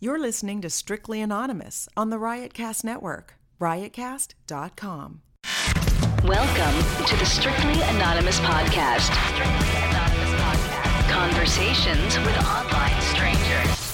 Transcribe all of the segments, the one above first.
You're listening to Strictly Anonymous on the Riotcast Network, riotcast.com. Welcome to the Strictly Anonymous Podcast. Strictly Anonymous Podcast. Conversations with online strangers.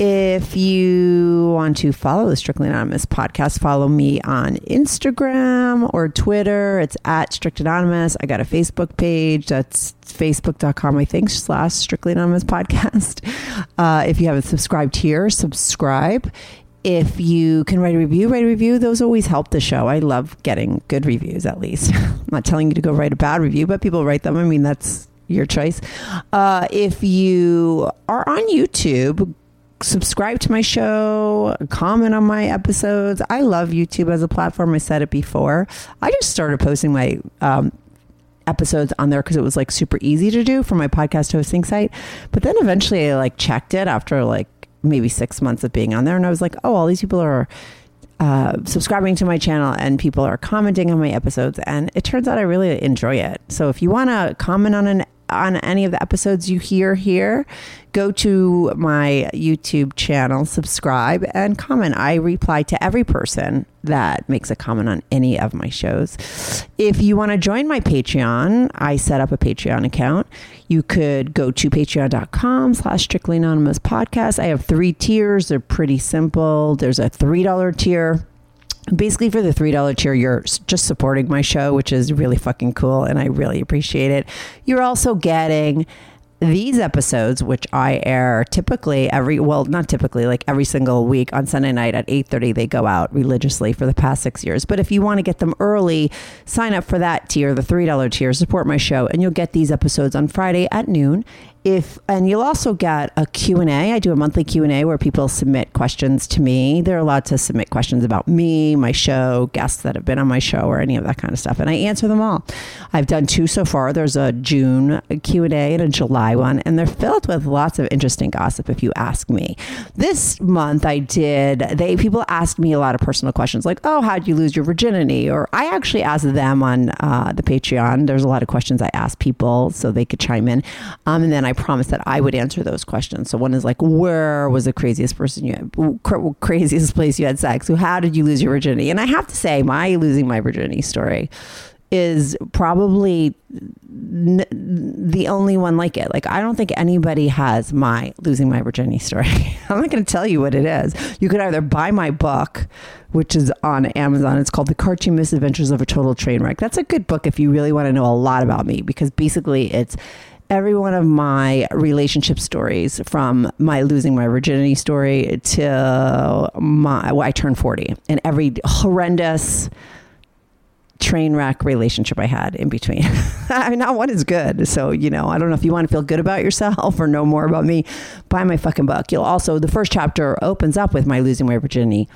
If you want to follow the Strictly Anonymous podcast, follow me on Instagram or Twitter. It's at Strict Anonymous. I got a Facebook page. That's facebook.com, I think, slash Strictly Anonymous podcast. Uh, if you haven't subscribed here, subscribe. If you can write a review, write a review. Those always help the show. I love getting good reviews, at least. I'm not telling you to go write a bad review, but people write them. I mean, that's your choice. Uh, if you are on YouTube, subscribe to my show, comment on my episodes. I love YouTube as a platform. I said it before. I just started posting my um, episodes on there because it was like super easy to do for my podcast hosting site. But then eventually I like checked it after like maybe six months of being on there, and I was like, oh, all these people are. Uh, subscribing to my channel and people are commenting on my episodes and it turns out I really enjoy it. So if you want to comment on an on any of the episodes you hear here, go to my YouTube channel, subscribe, and comment. I reply to every person that makes a comment on any of my shows. If you want to join my Patreon, I set up a Patreon account. You could go to patreon.com slash strictly anonymous podcast. I have three tiers. They're pretty simple. There's a $3 tier basically for the three dollar tier you're just supporting my show which is really fucking cool and i really appreciate it. You're also getting these episodes which i air typically every well not typically like every single week on sunday night at 8.30 they go out religiously for the past six years. But if you want to get them early sign up for that tier the three dollar tier support my show and you'll get these episodes on friday at noon if and you'll also get a q&a i do a monthly q&a where people submit questions to me. They're allowed to submit questions about me my show guests that have been on my show or any of that kind of stuff and i answer them all. I've done two so far. There's a june q&a and a july one and they're filled with lots of interesting gossip if you ask me. This month i did they people asked me a lot of personal questions like oh how'd you lose your virginity? Or i actually asked them on uh, the patreon. There's a lot of questions i asked people so they could chime in. Um, and then i promised that I would answer those questions. So one is like, where was the craziest person you had, cra- craziest place you had sex? So how did you lose your virginity? And I have to say, my losing my virginity story is probably n- the only one like it. Like I don't think anybody has my losing my virginity story. I'm not going to tell you what it is. You could either buy my book, which is on Amazon. It's called The Cartoon Misadventures of a Total Train Wreck. That's a good book if you really want to know a lot about me because basically it's every one of my relationship stories from my losing my virginity story to my well, I turned 40 and every horrendous train wreck relationship I had in between. I mean, not one is good. So, you know, I don't know if you want to feel good about yourself or know more about me, buy my fucking book. You'll also, the first chapter opens up with my losing my virginity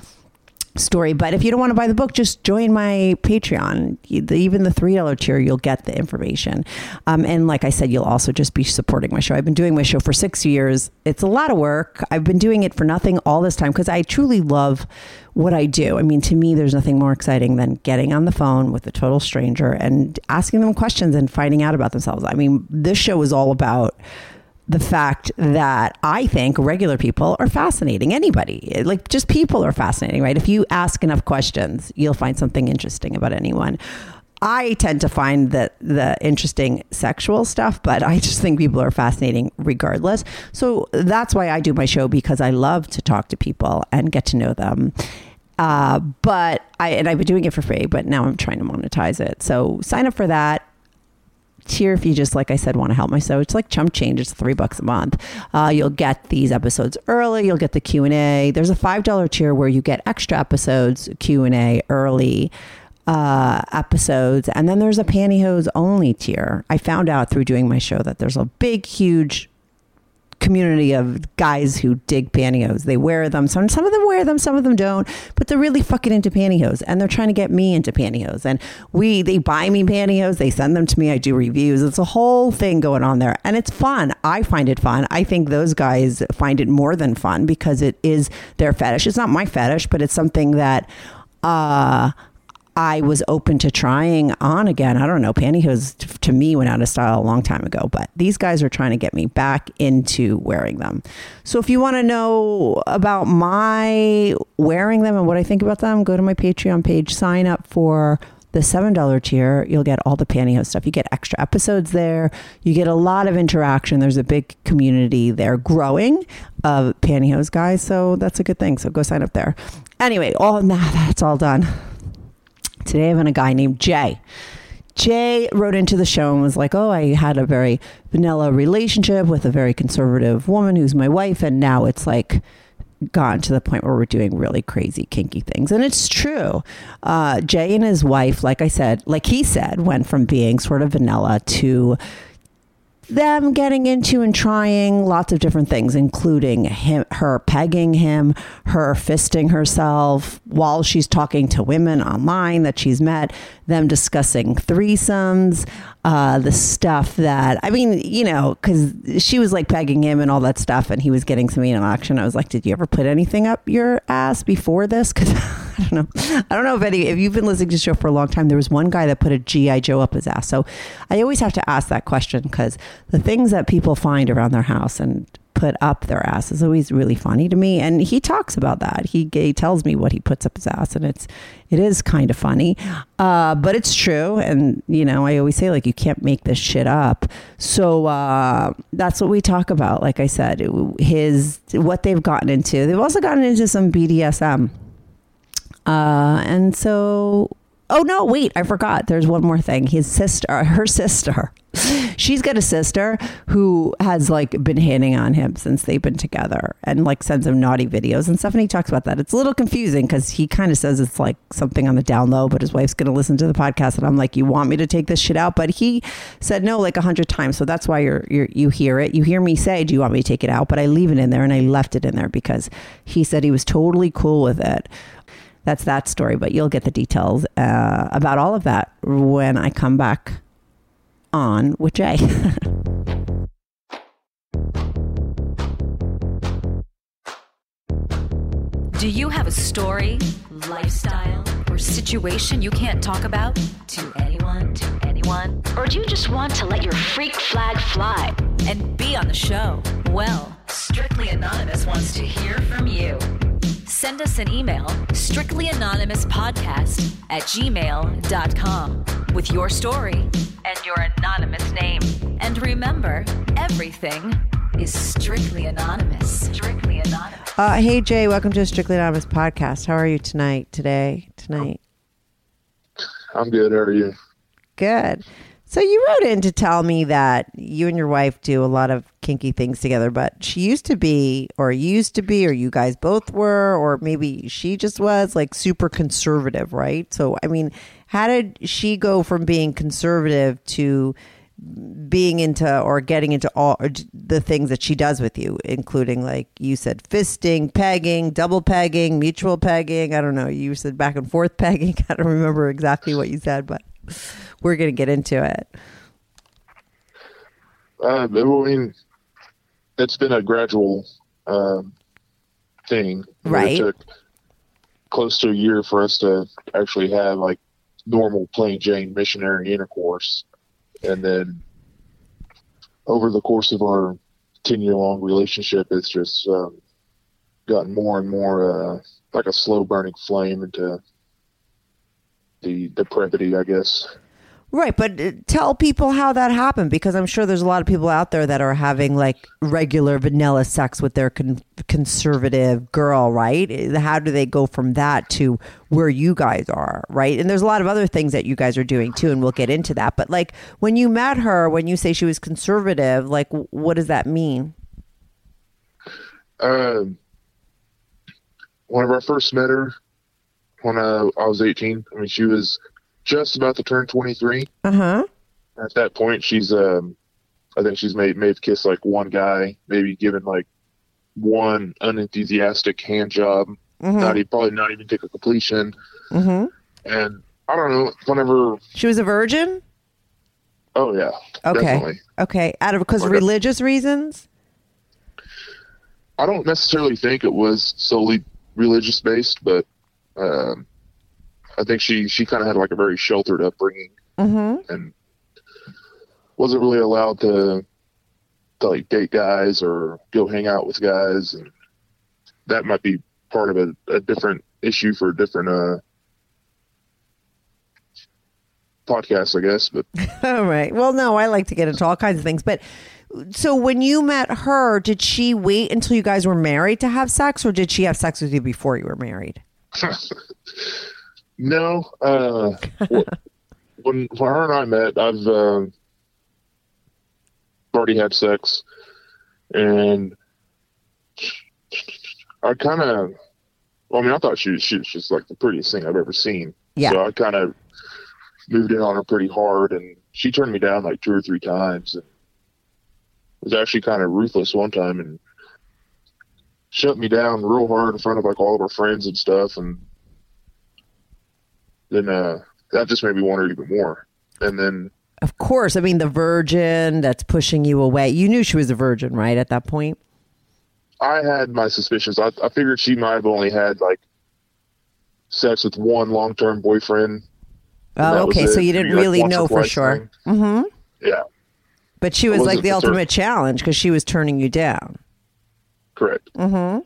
story. But if you don't want to buy the book, just join my Patreon. Even the $3 tier, you'll get the information. Um, and like I said, you'll also just be supporting my show. I've been doing my show for six years. It's a lot of work. I've been doing it for nothing all this time because I truly love what I do. I mean, to me, there's nothing more exciting than getting on the phone with a total stranger and asking them questions and finding out about themselves. I mean, this show is all about the fact that I think regular people are fascinating. Anybody, like just people are fascinating, right? If you ask enough questions, you'll find something interesting about anyone. I tend to find that the interesting sexual stuff, but I just think people are fascinating regardless. So that's why I do my show because I love to talk to people and get to know them. Uh, but I and I've been doing it for free, but now I'm trying to monetize it. So sign up for that tier if you just like i said want to help my show. It's like chump change it's three bucks a month. Uh, you'll get these episodes early you'll get the q&a there's a five dollar tier where you get extra episodes q&a early uh, episodes. And then there's a pantyhose only tier. I found out through doing my show that there's a big huge community of guys who dig pantyhose. They wear them. Some some of them wear them, some of them don't. But they're really fucking into pantyhose, and they're trying to get me into pantyhose. And we they buy me pantyhose. They send them to me. I do reviews. It's a whole thing going on there, and it's fun. I find it fun. I think those guys find it more than fun because it is their fetish. It's not my fetish, but it's something that. Uh, I was open to trying on again. I don't know. Pantyhose to me went out of style a long time ago, but these guys are trying to get me back into wearing them. So if you want to know about my wearing them and what I think about them, go to my Patreon page, sign up for the $7 tier, you'll get all the pantyhose stuff. You get extra episodes there. You get a lot of interaction. There's a big community there growing of pantyhose guys. So that's a good thing. So go sign up there. Anyway, all now that's all done. Today I have a guy named Jay. Jay wrote into the show and was like, Oh, I had a very vanilla relationship with a very conservative woman who's my wife. And now it's like gone to the point where we're doing really crazy, kinky things. And it's true. Uh, Jay and his wife, like I said, like he said, went from being sort of vanilla to them getting into and trying lots of different things, including him, her pegging him, her fisting herself while she's talking to women online that she's met, them discussing threesomes, uh, the stuff that, I mean, you know, because she was like pegging him and all that stuff, and he was getting some anal action. I was like, did you ever put anything up your ass before this? Because I don't know. I don't know if any, if you've been listening to the show for a long time, there was one guy that put a G.I. Joe up his ass. So I always have to ask that question because the things that people find around their house and put up their ass is always really funny to me. And he talks about that. He, he tells me what he puts up his ass, and it's it is kind of funny, uh, but it's true. And you know, I always say like you can't make this shit up. So uh, that's what we talk about. Like I said, his what they've gotten into. They've also gotten into some BDSM. Uh, and so Oh no, wait, I forgot. There's one more thing. His sister, her sister. She's got a sister who has like been hitting on him since they've been together and like sends him naughty videos and stuff. And he talks about that. It's a little confusing because he kind of says it's like something on the down low, but his wife's going to listen to the podcast. And I'm like, you want me to take this shit out? But he said no like a hundred times. So that's why you're, you're, you hear it. You hear me say, do you want me to take it out? But I leave it in there and I left it in there because he said he was totally cool with it that's that story. But you'll get the details uh, about all of that when I come back on with Jay. Do you have a story, lifestyle, or situation you can't talk about to anyone, to anyone? Or do you just want to let your freak flag fly and be on the show? Well, Strictly Anonymous wants to hear from you send us an email, strictlyanonymouspodcast at gmail.com, with your story and your anonymous name. And remember, everything is strictly anonymous. Strictly anonymous. Uh, hey, Jay, welcome to a Strictly Anonymous podcast. How are you tonight, today, tonight? I'm good. How are you? Good. So you wrote in to tell me that you and your wife do a lot of kinky things together, but she used to be, or used to be, or you guys both were, or maybe she just was like super conservative, right? So, I mean, how did she go from being conservative to being into or getting into all the things that she does with you, including like you said, fisting, pegging, double pegging, mutual pegging. I don't know. You said back and forth pegging. I don't remember exactly what you said, but we're gonna get into it. Uh, I mean, it's been a gradual um, thing. Right. It took close to a year for us to actually have like normal plain Jane missionary intercourse, and then over the course of our ten year long relationship, it's just um, gotten more and more uh, like a slow burning flame into the depravity, I guess. Right, but uh, tell people how that happened because I'm sure there's a lot of people out there that are having like regular vanilla sex with their con- conservative girl, right? How do they go from that to where you guys are, right? And there's a lot of other things that you guys are doing too, and we'll get into that. But like when you met her, when you say she was conservative, like what does that mean? Um, when I first met her, when uh, I was 18, I mean, she was just about to turn 23. Uh huh. At that point, she's, um, I think she's made, may have kissed like one guy, maybe given like one unenthusiastic hand job, not even, probably not even take a completion. Mm-hmm. And I don't know, whenever, She was a virgin. oh yeah, Okay. definitely. Okay. Out of because of Okay. religious reasons. I don't necessarily think it was solely religious based, but um, I think she she kind of had like a very sheltered upbringing Mm-hmm. and wasn't really allowed to to like date guys or go hang out with guys, and that might be part of a, a different issue for a different uh podcast, I guess. But All right. Well, no, I like to get into all kinds of things. But so when you met her, did she wait until you guys were married to have sex, or did she have sex with you before you were married? no, uh, when when her and I met, I've um already had sex, and I kind of, well, I mean, I thought she was, she was just like the prettiest thing I've ever seen. Yeah. So I kind of moved in on her pretty hard, and she turned me down like two or three times, and was actually kind of ruthless one time, and shut me down real hard in front of like all of her friends and stuff, and then uh, that just made me want her even more. And then Of course. I mean, the virgin that's pushing you away. You knew she was a virgin, right? At that point. I had my suspicions. I, I figured she might have only had like sex with one long-term boyfriend. Oh, okay. So you didn't Maybe, really or know for sure. Mm-hmm. Yeah, But she was like the ultimate challenge because she was turning you down. correct. Mm-hmm.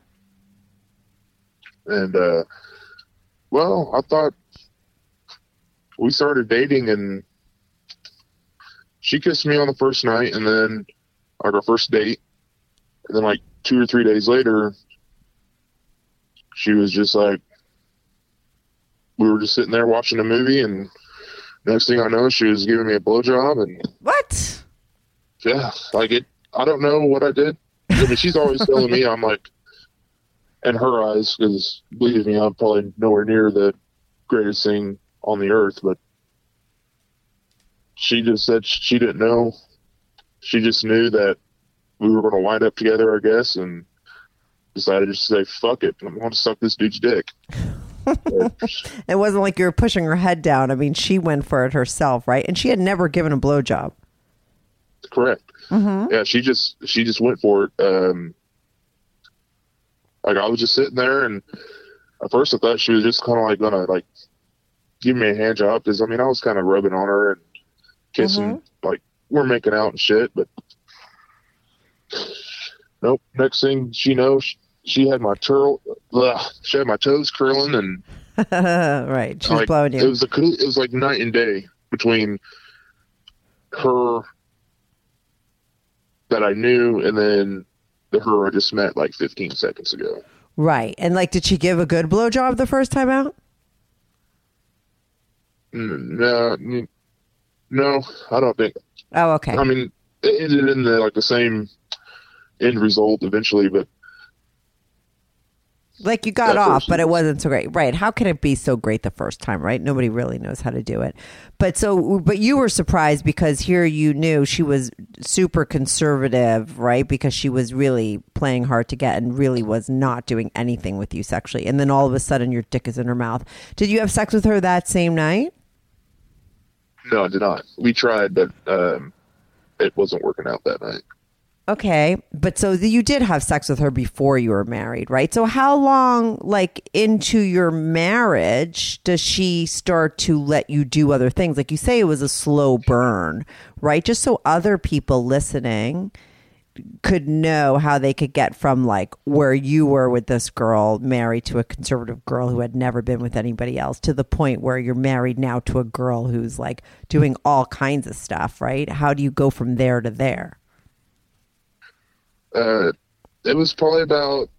And uh, well, I thought we started dating, and she kissed me on the first night, and then like our first date, and then like two or three days later, she was just like, we were just sitting there watching a movie, and next thing I know, she was giving me a blowjob, and What? yeah, like it. I don't know what I did. I mean, she's always telling me I'm like, in her eyes, because believe me, I'm probably nowhere near the greatest thing on the earth. But she just said she didn't know. She just knew that we were going to wind up together, I guess, and decided to say, "Fuck it, I'm going to suck this dude's dick." It wasn't like you were pushing her head down. I mean, she went for it herself, right? And she had never given a blowjob. Correct. Yeah, she just she just went for it. Um, like I was just sitting there, and at first I thought she was just kind of like gonna like give me a hand job because I mean I was kind of rubbing on her and kissing, mm-hmm. like we're making out and shit. But nope. Next thing she knows, she, she had my turl, ugh, she had my toes curling, and right. She was like, blowing It you. was a it was like night and day between her that I knew and then the her I just met like 15 seconds ago. Right. And like, did she give a good blowjob the first time out? Mm, No, no, I don't think. Oh, okay. I mean, it ended in the like the same end result eventually, but Like you got off, but it wasn't so great. Right. How can it be so great the first time, right? Nobody really knows how to do it. But so but you were surprised because here you knew she was super conservative, right? Because she was really playing hard to get and really was not doing anything with you sexually. And then all of a sudden your dick is in her mouth. Did you have sex with her that same night? No, I did not. We tried, but um, it wasn't working out that night. Okay, but so you did have sex with her before you were married, right? So how long, like into your marriage, does she start to let you do other things? Like you say, it was a slow burn, right? Just so other people listening could know how they could get from like where you were with this girl married to a conservative girl who had never been with anybody else to the point where you're married now to a girl who's like doing all kinds of stuff, right? How do you go from there to there? Uh, it was probably about,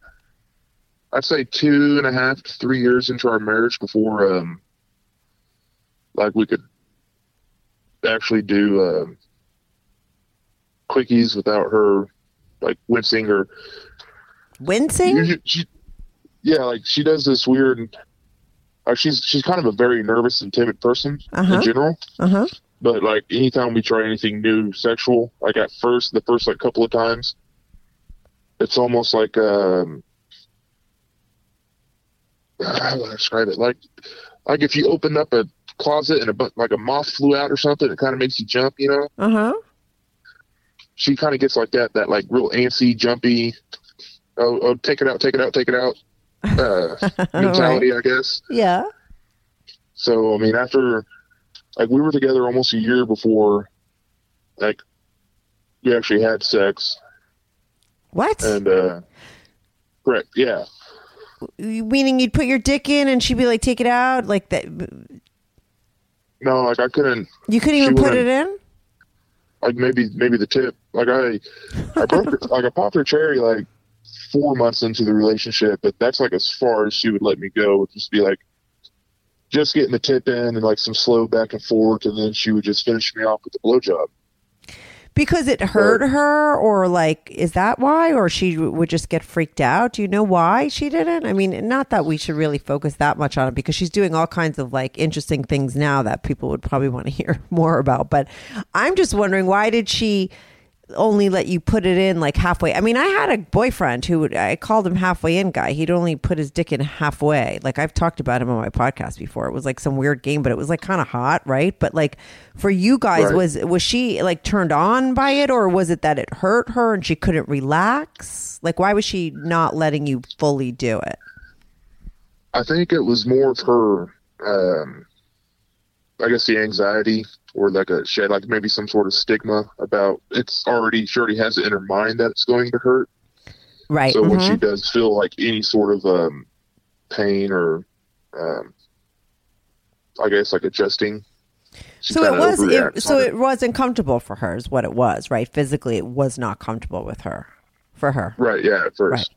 I'd say two and a half to three years into our marriage before, um, like we could actually do um, quickies without her, like wincing or Wincing? Usually she, yeah, like she does this weird. Uh, she's she's kind of a very nervous and timid person Uh-huh. in general. Uh huh. But like anytime we try anything new sexual, like at first, the first like couple of times, it's almost like um, how do I describe it? Like like if you open up a closet and a like a moth flew out or something, it kind of makes you jump. You know, Uh huh. She kind of gets like that that like real antsy, jumpy. Oh, oh, take it out, take it out, take it out. Uh, mentality, I guess. Yeah. So I mean, after like we were together almost a year before, like we actually had sex, What? and uh correct, yeah, Meaning you'd put your dick in and she'd be like, take it out? Like that. no, like I couldn't, You couldn't even put it in? Like maybe maybe the tip, like I, I broke her, like I popped her cherry like four months into the relationship, but that's like as far as she would let me go, would just be like. Just getting the tip in and like some slow back and forth, and then she would just finish me off with the blowjob. Because it hurt her, or like, is that why? Or she would just get freaked out? Do you know why she didn't? I mean, not that we should really focus that much on it because she's doing all kinds of like interesting things now that people would probably want to hear more about. But I'm just wondering, why did she only let you put it in like halfway? I mean, I had a boyfriend who would, I called him halfway in guy. He'd only put his dick in halfway. Like I've talked about him on my podcast before. It was like some weird game, but it was like kind of hot, right? But like for you guys, Right. was was she like turned on by it, or was it that it hurt her and she couldn't relax? Like, why was she not letting you fully do it? I think it was more of her, um, I guess the anxiety or like a she had like maybe some sort of stigma about it's already she already has it in her mind that it's going to hurt. Right. So when she mhm. does feel like any sort of um, pain or, um, I guess like adjusting. so it was. It, so it wasn't comfortable for her, is what it was, right? Physically, it was not comfortable with her, for her. right. Yeah, at first.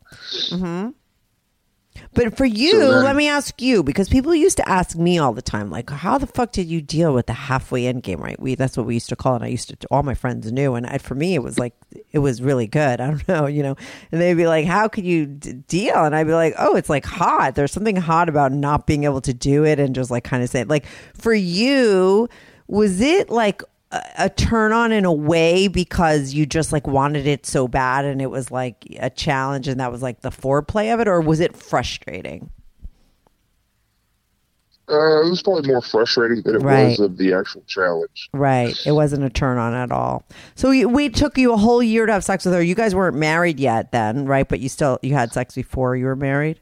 But for you, So then- let me ask you because people used to ask me all the time, like, how the fuck did you deal with the halfway end game? Right? We that's what we used to call it. I used to all my friends knew, and I, for me, it was like it was really good. I don't know, you know, and they'd be like, how could you d- deal? And I'd be like, oh, it's like hot. There's something hot about not being able to do it, and just like kind of saying, like, for you, was it like a, a turn on in a way because you just like wanted it so bad and it was like a challenge and that was like the foreplay of it? Or was it frustrating? Uh, it was probably more frustrating than it Right. was of the actual challenge. right. It wasn't a turn on at all. So we took you a whole year to have sex with her. You guys weren't married yet then right? But you still you had sex before you were married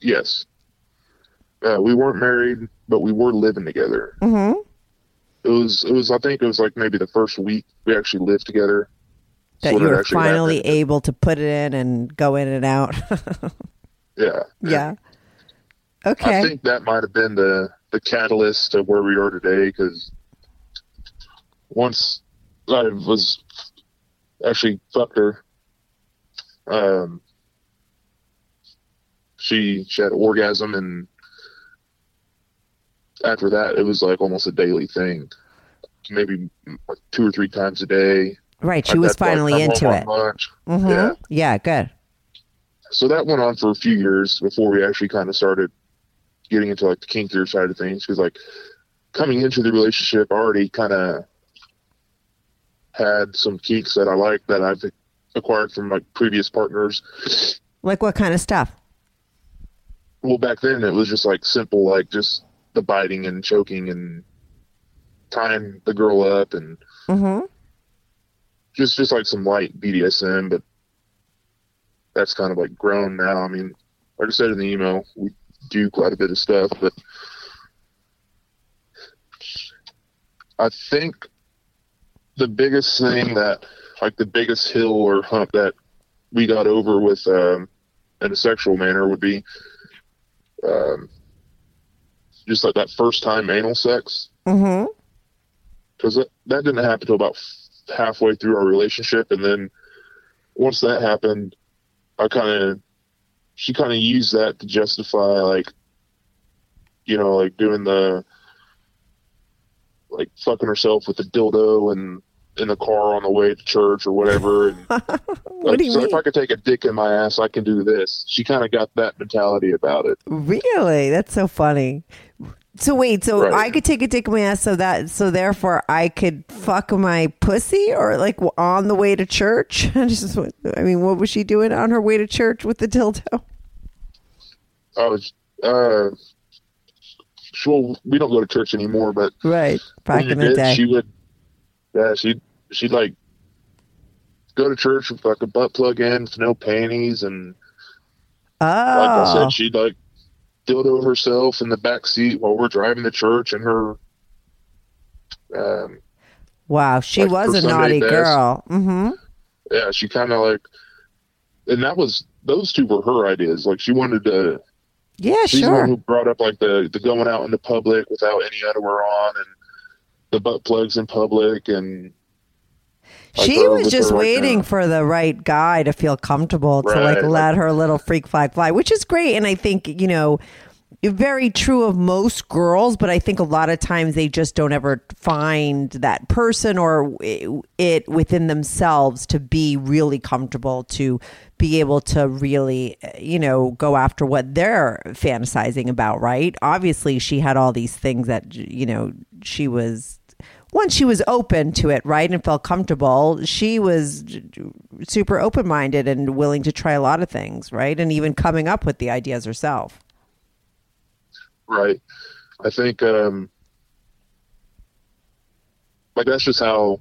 Yes. Uh, we weren't married, but we were living together. Mm-hmm. It was, it was, I think it was like maybe the first week we actually lived together. That So you were finally happened. able to put it in and go in and out. Yeah. yeah. Okay. I think that might have been the, the catalyst of where we are today because once I was actually fucked her, um, she, she had an orgasm and after that it was like almost a daily thing, maybe like two or three times a day. right. She I'd was have to, like, finally into it. Mhm. Yeah. Yeah. Good. so that went on for a few years before we actually kind of started getting into like the kinkier side of things because like coming into the relationship I already kind of had some kinks that i like that i've acquired from like previous partners Like what kind of stuff? Well back then it was just like simple like just the biting and choking and tying the girl up and Mm-hmm. just just like some light bdsm but that's kind of like grown now i mean like i said in the email we do quite a bit of stuff but i think the biggest thing that like the biggest hill or hump that we got over with um in a sexual manner would be um just like that first time anal sex Mm-hmm. because that, that didn't happen until about halfway through our relationship and then once that happened i kind of she kind of used that to justify like you know like doing the like fucking herself with the dildo and in the car on the way to church or whatever and What like, do you so mean? if i could take a dick in my ass i can do this she kind of got that mentality about it Really? That's so funny. So wait, so Right. I could take a dick in my ass so that so therefore I could fuck my pussy or like on the way to church? I just I mean, what was she doing on her way to church with the dildo? i was uh well we don't go to church anymore but Right. Back in the did, day. she would, yeah, she she'd like go to church with like a butt plug in, with no panties, and oh. like I said, she'd like dildo herself in the back seat while we're driving to church, and her, um, wow, she like, was a naughty best. girl. Mhm. yeah, she kind of like, and that was those two were her ideas. Like she wanted to. Yeah, She's the one who brought up like the the going out into public without any underwear on and the butt plugs in public and She was just waiting for the right guy to feel comfortable to like let her little freak flag fly, which is great. And I think, you know, very true of most girls, but I think a lot of times they just don't ever find that person or it within themselves to be really comfortable to be able to really, you know, go after what they're fantasizing about, right? Obviously, she had all these things that, you know, she was once she was open to it, right, and felt comfortable, she was super open minded and willing to try a lot of things, right, and even coming up with the ideas herself. right i think um like that's just how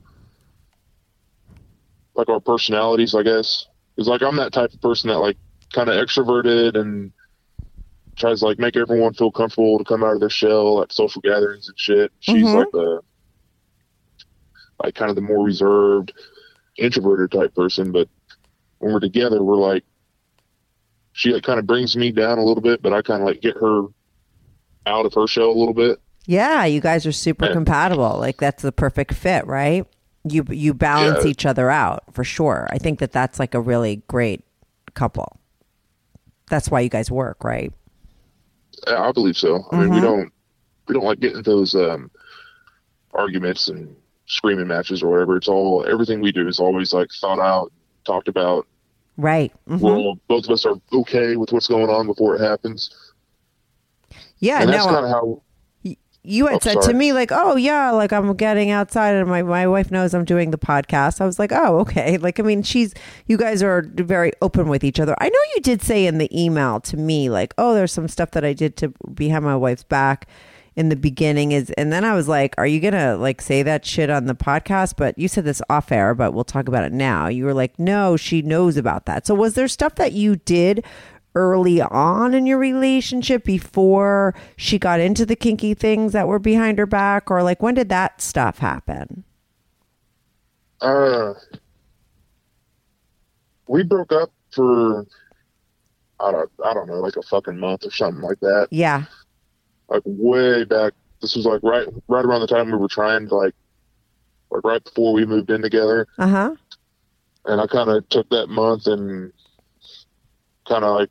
like our personalities i guess because like i'm that type of person that like kind of extroverted and tries to like make everyone feel comfortable to come out of their shell at social gatherings and shit she's Mhm. like the like kind of the more reserved introverted type person but when we're together we're like she like kind of brings me down a little bit but i kind of like get her out of her shell a little bit Yeah, you guys are super Yeah. compatible. Like that's the perfect fit, right? You you balance Yeah. each other out for sure. I think that that's like a really great couple. That's why you guys work, right? I believe so. I mean, we Mhm. don't we don't like getting those um, arguments and screaming matches or whatever. It's all everything we do is always like thought out, talked about. Right. Mhm. We're all, both of us are okay with what's going on before it happens, Yeah, and that's no, kind of how. you had Oh, said to me like, "Oh yeah, like I'm getting outside, and my my wife knows I'm doing the podcast." I was like, "Oh okay." Like I mean, she's you guys are very open with each other. I know you did say in the email to me like, "Oh, there's some stuff that I did to behind my wife's back." In the beginning is, and then I was like, "Are you gonna like say that shit on the podcast?" But you said this off air, but we'll talk about it now. You were like, "No, she knows about that." So was there stuff that you did early on in your relationship before she got into the kinky things that were behind her back or like when did that stuff happen Uh, we broke up for I don't I don't know like a fucking month or something like that. yeah Like way back. This was like right right around the time we were trying to like like right before we moved in together. uh-huh And I kind of took that month and kind of like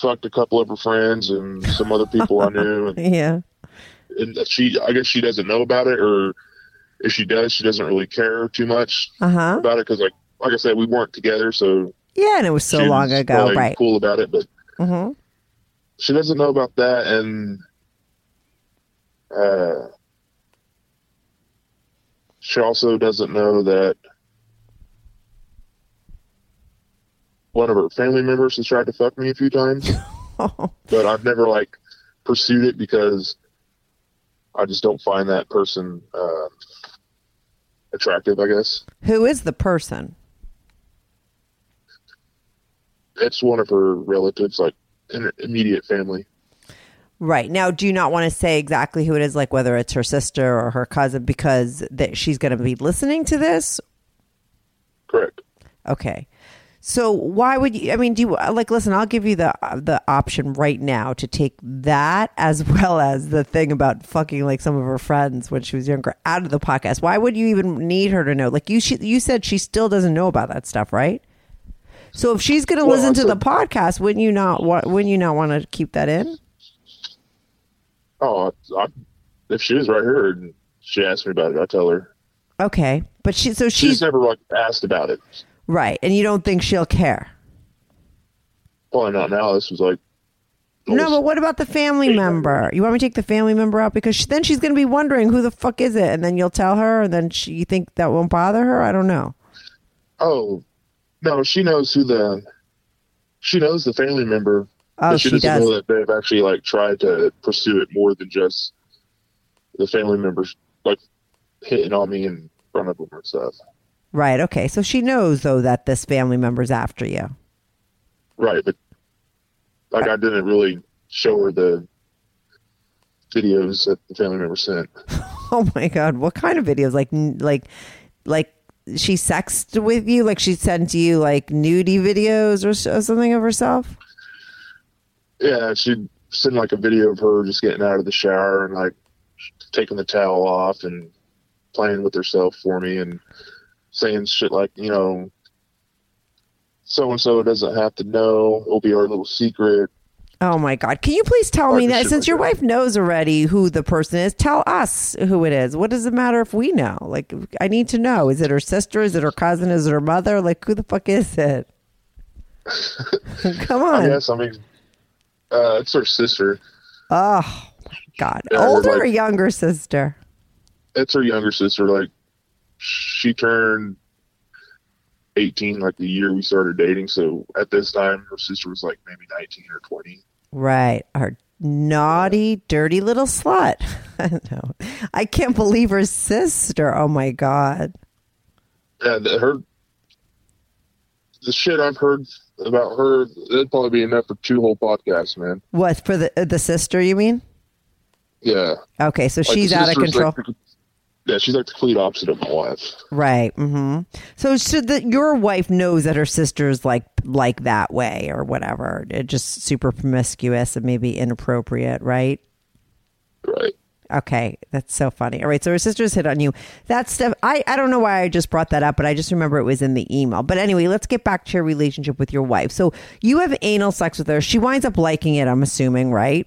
fucked a couple of her friends and some other people I knew. And, yeah and she I guess she doesn't know about it or if she does she doesn't really care too much uh-huh about it because like like I said we weren't together so yeah and it was so long was ago right cool about it but mm-hmm. she doesn't know about that and uh she also doesn't know that one of her family members has tried to fuck me a few times but I've never like pursued it because I just don't find that person uh, attractive I guess. Who is the person? It's one of her relatives like immediate family right now do you not want to say exactly who it is like whether it's her sister or her cousin because that she's going to be listening to this correct Okay. So why would you? I mean, do you like? Listen, I'll give you the the option right now to take that as well as the thing about fucking like some of her friends when she was younger out of the podcast. Why would you even need her to know? Like you, she, you said she still doesn't know about that stuff, right? So if she's going to Well, listen to the podcast, wouldn't you not? What wouldn't you not want to keep that in? Oh, I, if she was right here and she asked me about it, I tell her. Okay, but she so She's she's never like asked about it. right, and you don't think she'll care? Probably not now. This was like No, but what about the family member? You want me to take the family member out because she, then she's going to be wondering who the fuck is it, and then you'll tell her, and then she, you think that won't bother her? I don't know. oh no, she knows who the she knows the family member. Oh, but she, she doesn't does. know that they've actually like tried to pursue it more than just the family members like hitting on me in front of them and stuff. Right. Okay. So she knows though that this family member's after you. Right, but like I didn't really show her the videos that the family member sent. Oh my god! What kind of videos? Like, like, like she sexed with you? Like she sent you like nudie videos or, or something of herself? Yeah, she'd send like a video of her just getting out of the shower and like taking the towel off and playing with herself for me and saying shit like, you know, so and so doesn't have to know. It'll be our little secret. Oh my god! Can you please tell me that since like your that. wife knows already who the person is, tell us who it is. What does it matter if we know? Like, I need to know. Is it her sister? Is it her cousin? Is it her mother? Like, who the fuck is it? Come I on! guess, I mean, uh, it's her sister. Oh my god! We're Older like- or younger sister? It's her younger sister. Like, she turned 18 like the year we started dating. So at this time, her sister was like maybe 19 or 20. Right. Our naughty, dirty little slut. I know. I can't believe her sister. Oh my God. Yeah, her the shit I've heard about her, it'd probably be enough for two whole podcasts, man. What for the the sister? You mean? Yeah, Okay, so Like, she's out of control. like yeah, she's like the complete opposite of my wife. right. Mm-hmm. So, so that your wife knows that her sister's like like that way or whatever. It just super promiscuous and maybe inappropriate, right? Right. Okay, that's so funny. All right, so her sister's hit on you. That stuff, I, I don't know why I just brought that up, but I just remember it was in the email. But anyway, let's get back to your relationship with your wife. So you have anal sex with her. She winds up liking it, I'm assuming, right?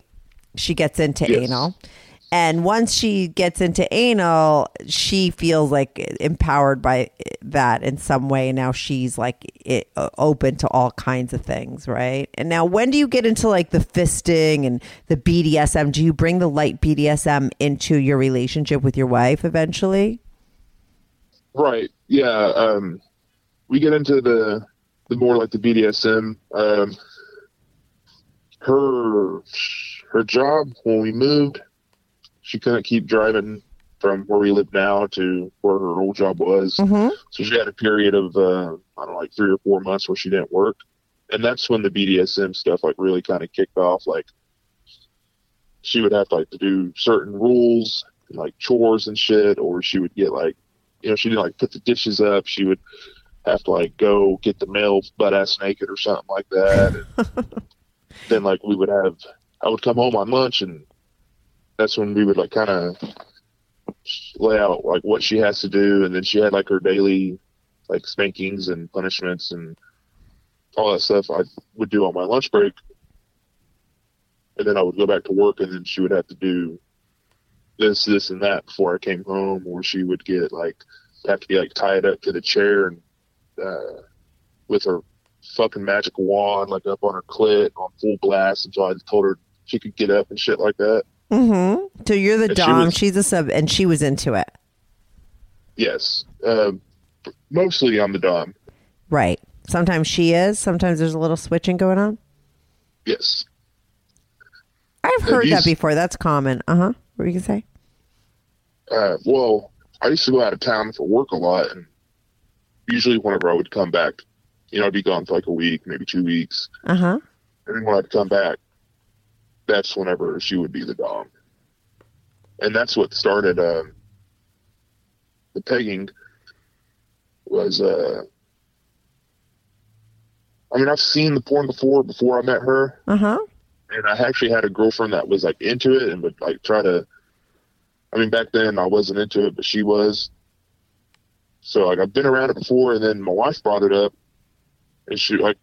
She gets into Yes. anal. And once she gets into anal, she feels like empowered by that in some way. Now she's like it, open to all kinds of things, right? And now, when do you get into like the fisting and the BDSM? Do you bring the light BDSM into your relationship with your wife eventually? Right. Yeah. Um, we get into the the more like the BDSM. Um, her her job when we moved, she couldn't keep driving from where we live now to where her old job was. Mm-hmm. So she had a period of uh, I don't know, like three or four months where she didn't work, and that's when the BDSM stuff like really kind of kicked off. Like she would have to, like to do certain rules, and, like chores and shit, or she would get like, you know, she didn't like put the dishes up. She would have to like go get the mail butt ass naked or something like that. And then like we would have, I would come home on lunch and that's when we would like kind of lay out like what she has to do. And then she had like her daily like spankings and punishments and all that stuff I would do on my lunch break. And then I would go back to work and then she would have to do this, this and that before I came home or she would get like, have to be like tied up to the chair and uh, with her fucking magic wand like up on her clit on full blast until I told her she could get up and shit like that. Mm-hmm. So you're the And she dom, was- she's a sub, and she was into it, Yes. Um, mostly I'm the dom. right? Sometimes she is. Sometimes there's a little switching going on. Yes. I've heard that before. That's common. Uh huh. What were you gonna say? Uh, well, I used to go out of town for work a lot, and usually whenever I would come back, you know, I'd be gone for like a week, maybe two weeks, Uh huh. and then when I'd come back, that's whenever she would be the dom, and that's what started um, the pegging. Was uh, I mean, I've seen the porn before before I met her, Uh huh. and I actually had a girlfriend that was like into it and would like try to. I mean, back then I wasn't into it, but she was. So like I've been around it before, and then my wife brought it up, and she like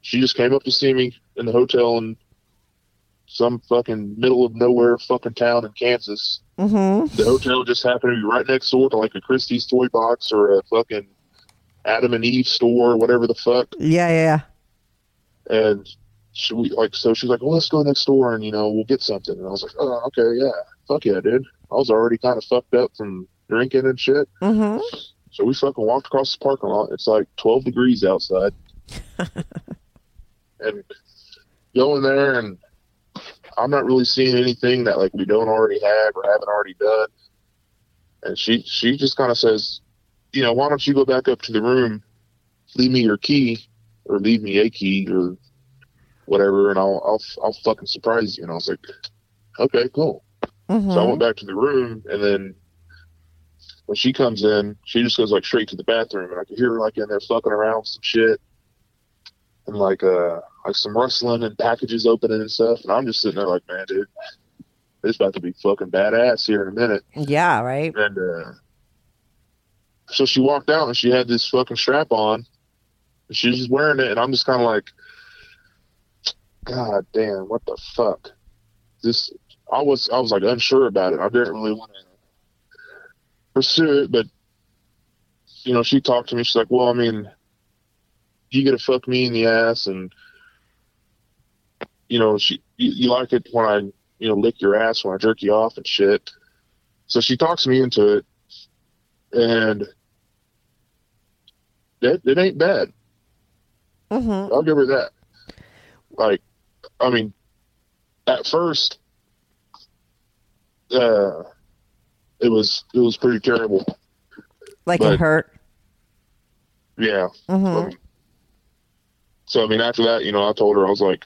she just came up to see me in the hotel in some fucking middle of nowhere fucking town in Kansas. Mm-hmm. The hotel just happened to be right next door to like a Christie's toy box or a fucking Adam and Eve store, or whatever the fuck Yeah, yeah, yeah. and she we like so she's like, well, let's go next door and you know we'll get something. And I was like, oh, okay, yeah, fuck yeah, dude. I was already kind of fucked up from drinking and shit. Mm-hmm. So we fucking walked across the parking lot. It's like 12 degrees outside, and go in there and I'm not really seeing anything that like we don't already have or haven't already done. And she she just kind of says, you know, why don't you go back up to the room, leave me your key, or leave me a key or whatever, and I'll I'll I'll fucking surprise you. And I was like, okay, cool. Mm-hmm. So I went back to the room, and then when she comes in, she just goes like straight to the bathroom, and I could hear her like in there fucking around with some shit, and like uh like some rustling and packages opening and stuff. And I'm just sitting there like, man, dude, it's about to be fucking badass here in a minute. Yeah, right. And uh, so she walked out, and she had this fucking strap on, and she was just wearing it, and I'm just kind of like, God damn, what the fuck? This I was I was like unsure about it. I didn't really want to pursue it, but you know, she talked to me. She's like, "Well, I mean, you get to fuck me in the ass, and you know, she you, you like it when I you know lick your ass when I jerk you off and shit." So she talks me into it, and it, it ain't bad. Mm-hmm. I'll give her that. Like, I mean, at first, uh, it was it was pretty terrible. Like But- it hurt. Yeah. Mm-hmm. Um, so I mean, after that, you know, I told her I was like,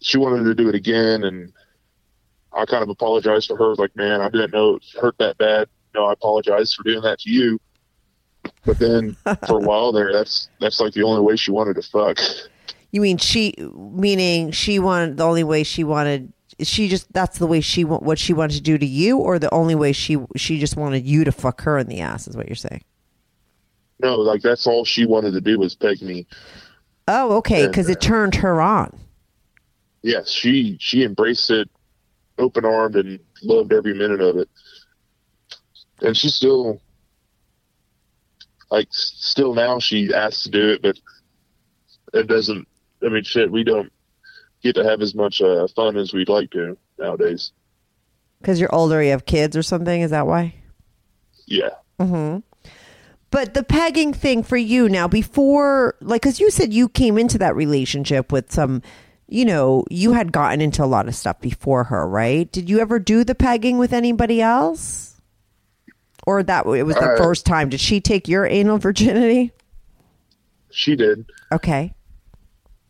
she wanted to do it again, and I kind of apologized to her. I was like, man, I didn't know it hurt that bad. No, I apologize for doing that to you. But then for a while there, that's that's like the only way she wanted to fuck. You mean she? Meaning she wanted the only way she wanted. She just that's the way she wa- what she wanted to do to you, or the only way she she just wanted you to fuck her in the ass is what you're saying. No, like that's all she wanted to do was peg me. Oh, okay, because it turned her on. Yes, she she embraced it, open armed, and loved every minute of it. And she still, like, still now she asks to do it, but it doesn't. I mean, shit, we don't get to have as much uh, fun as we'd like to nowadays. Because you're older, you have kids or something. Is that why? Yeah. Mm-hmm. But the pegging thing for you now, before, like, because you said you came into that relationship with some, you know, you had gotten into a lot of stuff before her, right? Did you ever do the pegging with anybody else? Or that it was the Uh, first time? Did she take your anal virginity? She did. Okay.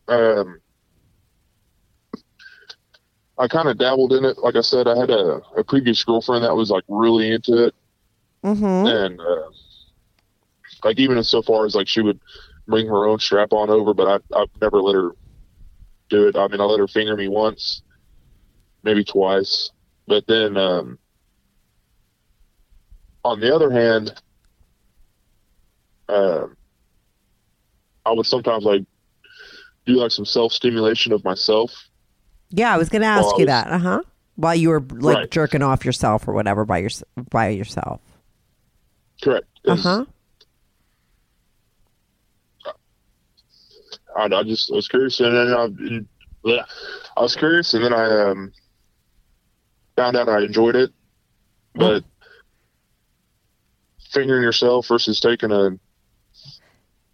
Um, I kind of dabbled in it. Like I said, I had a, a previous girlfriend that was like really into it. Mm-hmm. and uh, like even so far as like she would bring her own strap on over, but I I've never let her do it. I mean, I let her finger me once, maybe twice, but then um, on the other hand, um, I would sometimes like do like some self stimulation of myself. Yeah, I was going to ask you was- that. Uh huh. While you were like Right. jerking off yourself or whatever by your by yourself. Correct. Uh huh. I, I just was curious, and then I, I was curious, and then I um, found out I enjoyed it. But fingering yourself versus taking a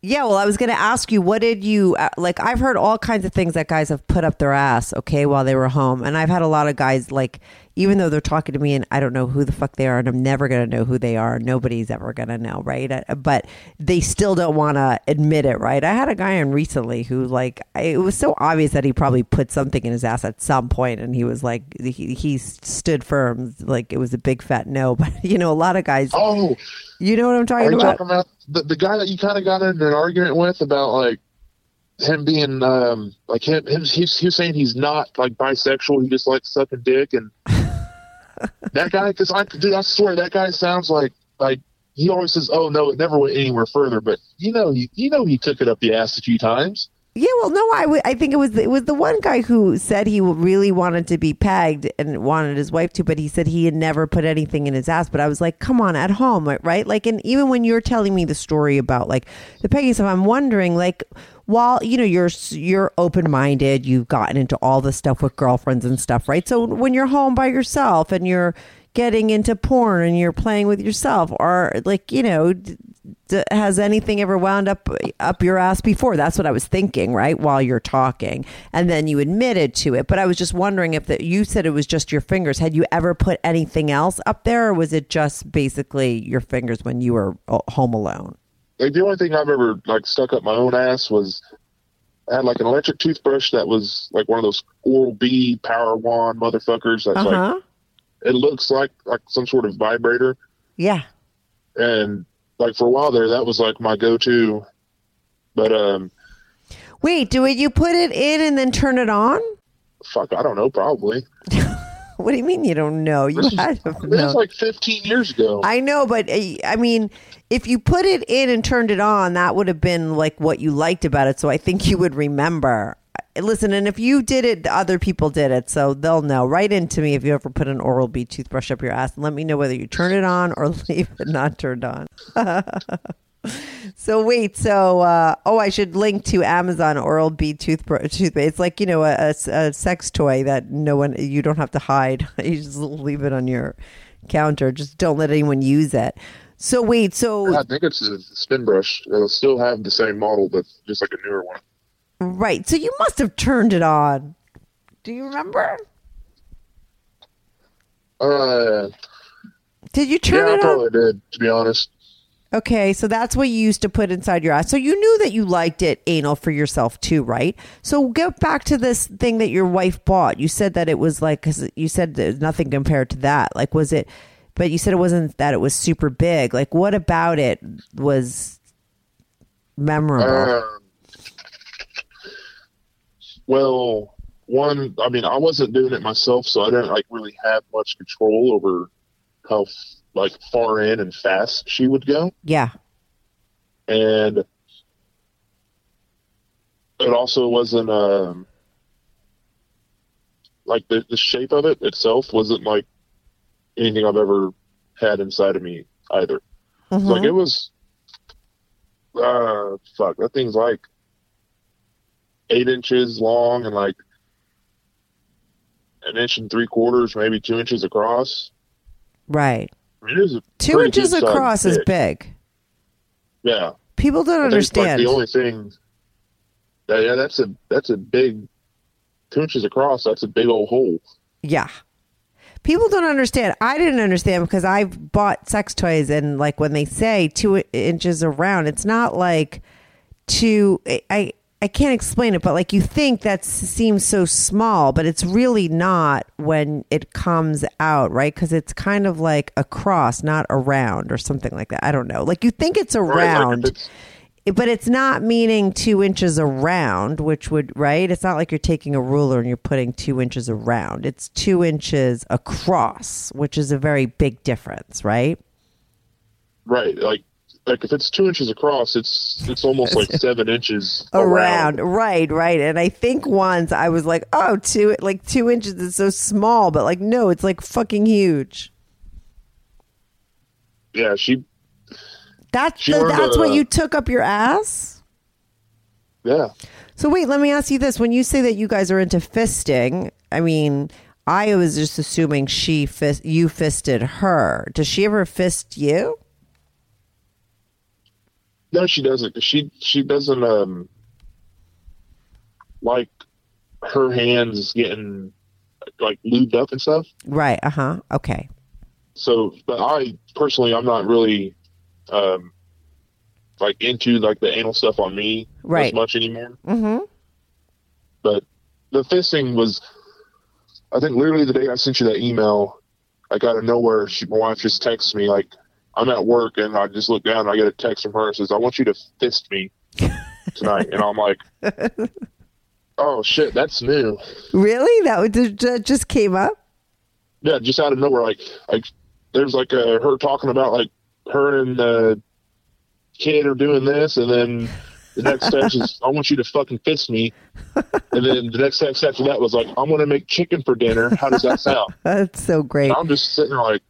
Yeah, well, I was going to ask you, what did you uh, like? I've heard all kinds of things that guys have put up their ass, okay, while they were home, and I've had a lot of guys like, even though they're talking to me and I don't know who the fuck they are, and I'm never going to know who they are. Nobody's ever going to know, right? Uh, But they still don't want to admit it, right? I had a guy on recently who, like, it was so obvious that he probably put something in his ass at some point, and he was like, he, he stood firm, like it was a big fat no. But you know, a lot of guys, oh, you know what I'm talking about? talking about the, the guy that you kind of got in an argument with about like him being um like him, him he's, he's saying he's not like bisexual, he just likes sucking dick and that guy because I dude I swear that guy sounds like like he always says oh no it never went anywhere further but you know he you know he took it up the ass a few times. Yeah, well, no, I, w- I think it was it was the one guy who said he really wanted to be pegged and wanted his wife to, but he said he had never put anything in his ass. But I was like, come on, at home, right? Like, and even when you're telling me the story about like the pegging stuff, I'm wondering like. While you know you're you're open minded, you've gotten into all this stuff with girlfriends and stuff, right? So when you're home by yourself and you're getting into porn and you're playing with yourself, or like you know, has anything ever wound up up your ass before? That's what I was thinking, right? While you're talking, and then you admitted to it. But I was just wondering if that you said it was just your fingers. Had you ever put anything else up there, or was it just basically your fingers when you were uh, home alone? Like the only thing I've ever like stuck up my own ass was I had like an electric toothbrush that was like one of those Oral B power wand motherfuckers that's Uh like it looks like like some sort of vibrator Yeah. and like for a while there that was like my go-to but um Wait, do it? You put it in and then turn it on? fuck i don't know probably What do you mean you don't know? You this, had to is, know. is like 15 years ago I know, but uh, I mean, if you put it in and turned it on, that would have been like what you liked about it. So I think you would remember. Listen, and if you did it, other people did it, so they'll know. Write into me if you ever put an Oral B toothbrush up your ass, and let me know whether you turn it on or leave it not turned on. so wait, so uh, oh, I should link to Amazon Oral B toothbrush. Toothpaste. It's like you know a, a, a sex toy that no one you don't have to hide. you just leave it on your counter. Just don't let anyone use it. So wait, so i think it's a spin brush it'll still have the same model but just like a newer one right, so you must have turned it on. Do you remember? uh Did you yeah turn i it on? Yeah, I probably did to be honest Okay, so that's what you used to put inside your ass. So you knew that you liked it anal for yourself too, right? So get back to this thing that your wife bought. You said that it was like, cause you said there's nothing compared to that. Like, was it, but you said it wasn't that it was super big. Like, what about it was memorable? Um, well, one, I mean, I wasn't doing it myself, so I didn't like really have much control over how like far in and fast she would go, yeah. and it also wasn't um like the the shape of it itself wasn't like anything I've ever had inside of me either. Mhm. Like it was, uh, fuck, that thing's like eight inches long and like an inch and three quarters, maybe two inches across. Right. I it is Two inches across is big. Yeah, People don't I it's like understand. the only thing. Yeah, yeah, that's a that's a big two inches across. That's a big old hole. Yeah. People don't understand. I didn't understand because I've bought sex toys and like when they say two inches around, it's not like two. I- I can't explain it, but like you think that seems so small, but it's really not when it comes out, right? Because it's kind of like across, not around, or something like that. I don't know. Like you think it's Right, like around, it's- but it's not meaning two inches around, which would right. It's not like you're taking a ruler and you're putting two inches around. It's two inches across, which is a very big difference, right? right, like like if it's two inches across, it's it's almost like seven inches Around, right, right. And I think once I was like, oh, two like two inches is so small, but like no, it's like fucking huge. Yeah, she. That's She the, that's what uh, you took up your ass. Yeah, So wait, let me ask you this: When you say that you guys are into fisting, I mean, I was just assuming she fist, you fisted her. Does she ever fist you? No, she doesn't. She she doesn't um like her hands getting like lubed up and stuff. Right. Uh huh. Okay. So, but I personally, I'm not really um like into like the anal stuff on me Right. as much anymore. Mm-hmm. But the fisting was, I think, literally the day I sent you that email, like out of nowhere, she, my wife just texts me like, "I'm at work," and I just look down and I get a text from her and says, "I want you to fist me tonight," and I'm like, "Oh shit, that's new." Really? That just came up. Yeah, just out of nowhere, like like there's like a, her talking about like her and the kid are doing this, and then the next text is, "I want you to fucking fist me," and then the next text after that was like, "I'm gonna make chicken for dinner. How does that sound?" That's so great. And I'm just sitting there like,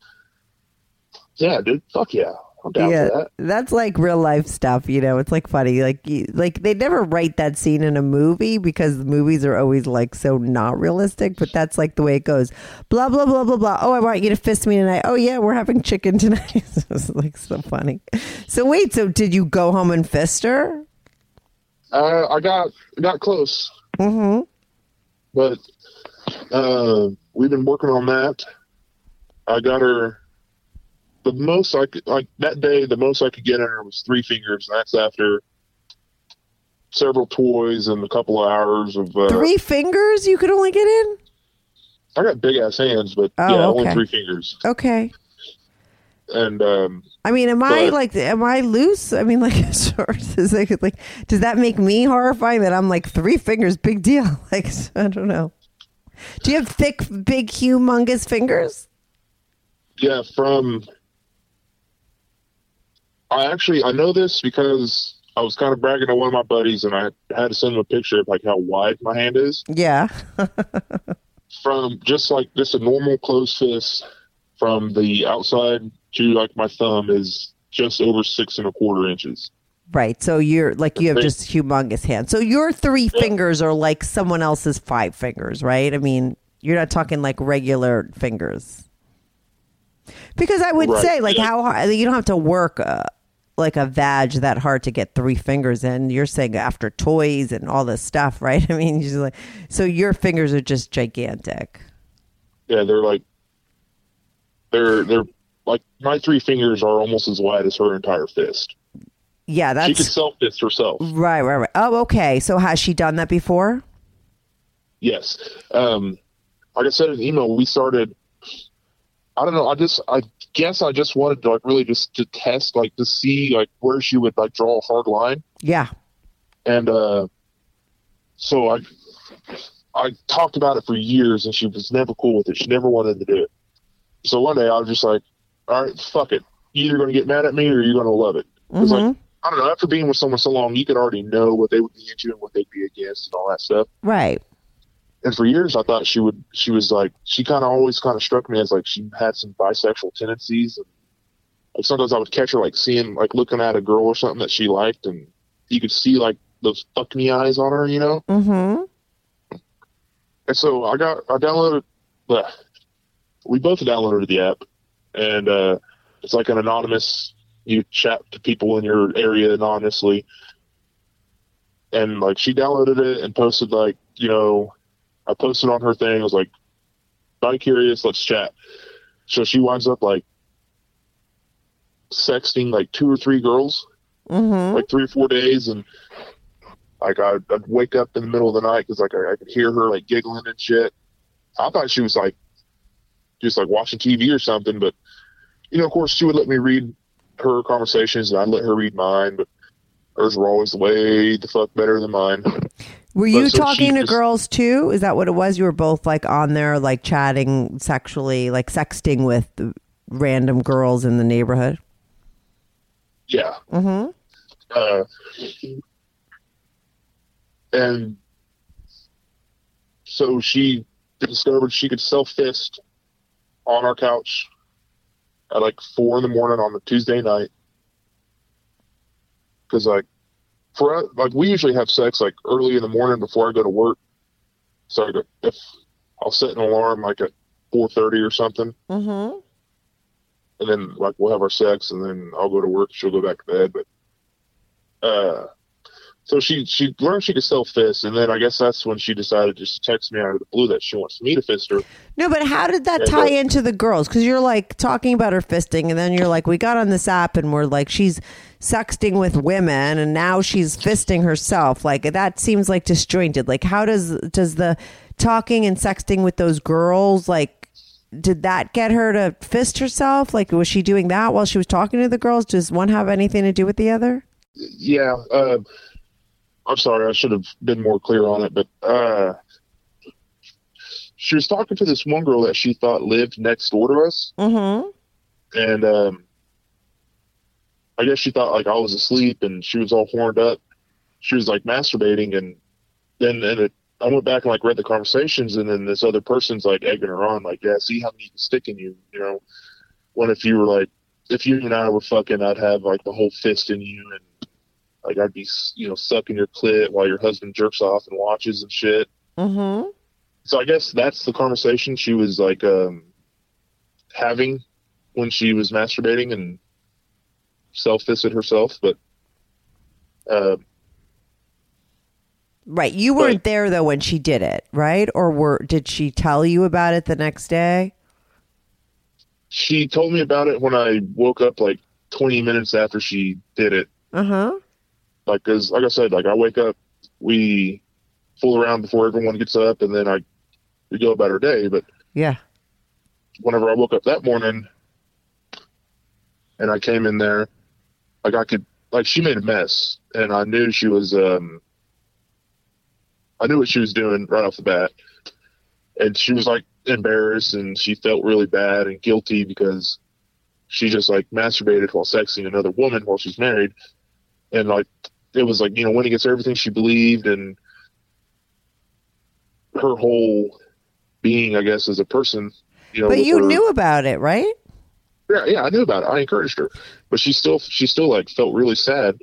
"Yeah, dude, fuck yeah, I'm down yeah, for that." that's like real life stuff. You know, it's like funny. Like, you, like they never write that scene in a movie because movies are always like so not realistic. But that's like the way it goes. Blah blah blah blah blah. Oh, I want you to fist me tonight. Oh yeah, we're having chicken tonight. it's like so funny. So wait, so did you go home and fist her? Uh, I got got close, Mm-hmm. but uh, we've been working on that. I got her the most I could like that day. The most I could get in her was three fingers. And that's after several toys and a couple of hours of. Uh, Three fingers you could only get in. I got big ass hands, but Oh, yeah, okay. only three fingers. Okay. And um, I mean, am I like, am I loose? I mean, like, sure, is it, like, does that make me horrifying that I'm like three fingers, big deal? Like, I don't know. Do you have thick, big, humongous fingers? yeah, from I actually I know this because I was kind of bragging to one of my buddies, and I had to send him a picture of like how wide my hand is. Yeah. from just like just a normal closed fist from the outside to like my thumb is just over six and a quarter inches. Right. So you're like, you have just humongous hands. So your three fingers are like someone else's five fingers, right? I mean, you're not talking like regular fingers. Because I would Right, say, like, yeah. how hard, you don't have to work uh, like a vag that hard to get three fingers in. You're saying after toys and all this stuff, right? I mean, you're like, so your fingers are just gigantic. Yeah, they're like they're they're like my three fingers are almost as wide as her entire fist. Yeah, she could self fist herself. right, right, right. Oh, okay. So has she done that before? Yes. Um, like I said in email, we started. I don't know. I just, I guess, I just wanted to like really just to test, like to see like where she would like draw a hard line, Yeah. and uh, so I, I talked about it for years, and she was never cool with it. She never wanted to do it. So one day I was just like, "All right, fuck it. You're either going to get mad at me or you're going to love it." It's like I don't know. After being with someone so long, you can already know what they would be into and what they'd be against and all that stuff. Right. And for years I thought she would she was like she kind of always kind of struck me as like she had some bisexual tendencies and like sometimes I would catch her like seeing like looking at a girl or something that she liked and you could see like those fuck me eyes on her, you know? Mm-hmm. And so I got I downloaded uh, we both downloaded the app and uh it's like an anonymous you chat to people in your area anonymously and like she downloaded it and posted like you know i posted on her thing. I was like bi curious. Let's chat. So she winds up like sexting like two or three girls Mm-hmm. like three or four days. And like I'd, I'd wake up in the middle of the night because like I, I could hear her like giggling and shit. I thought she was like just like watching tv or something. But you know of course she would let me read her conversations and i'd let her read mine. But hers were always way the fuck better than mine Were you so talking to just- girls too? Is that what it was? You were both like on there, like chatting sexually, like sexting with random girls in the neighborhood. yeah Mm-hmm. uh, and so she discovered she could self fist on our couch at like four in the morning on the Tuesday night. Because like for us, like we usually have sex like early in the morning before I go to work. So if I'll set an alarm like at four thirty or something, Mm-hmm. and then like we'll have our sex, and then I'll go to work. She'll go back to bed. But uh, so she she learned she could self fist, and then I guess that's when she decided to just text me out of the blue that she wants me to fist her. No, but how did that Yeah, tie but- into the girls? Because you're like talking about her fisting, and then you're like, we got on this app, and we're like, she's sexting with women, and now she's fisting herself. Like that seems like disjointed. Like, how does does the talking and sexting with those girls like? Did that get her to fist herself? Like, was she doing that while she was talking to the girls? Does one have anything to do with the other? Yeah, uh, I'm sorry, I should have been more clear on it, but uh, she was talking to this one girl that she thought lived next door to us, Mm-hmm. and um, I guess she thought like I was asleep and she was all horned up. She was like masturbating, and then and it, I went back and like read the conversations, and then this other person's like egging her on, like, yeah, see how many can stick in you, you know. When if you were like, if you and I were fucking, I'd have like the whole fist in you, and like I'd be, you know, sucking your clit while your husband jerks off and watches and shit. Mm-hmm. So I guess that's the conversation she was like um, having when she was masturbating and self fisted herself. But uh, Right. You weren't there though when she did it, right? Or were did she tell you about it the next day? she told me about it when I woke up like 20 minutes after she did it. Uh huh. Like, cause like I said, like I wake up, we fool around before everyone gets up, and then I we go about our day. But Yeah. whenever I woke up that morning and I came in there, like I could, like she made a mess and I knew she was, um, I knew what she was doing right off the bat. And she was like embarrassed and she felt really bad and guilty because she just like masturbated while sexing another woman while she's married. And like, it was like, you know, went against everything she believed and her whole being, I guess, as a person, you know, But you her- knew about it, right? yeah, yeah, I knew about it. I encouraged her, but she still, she still like felt really sad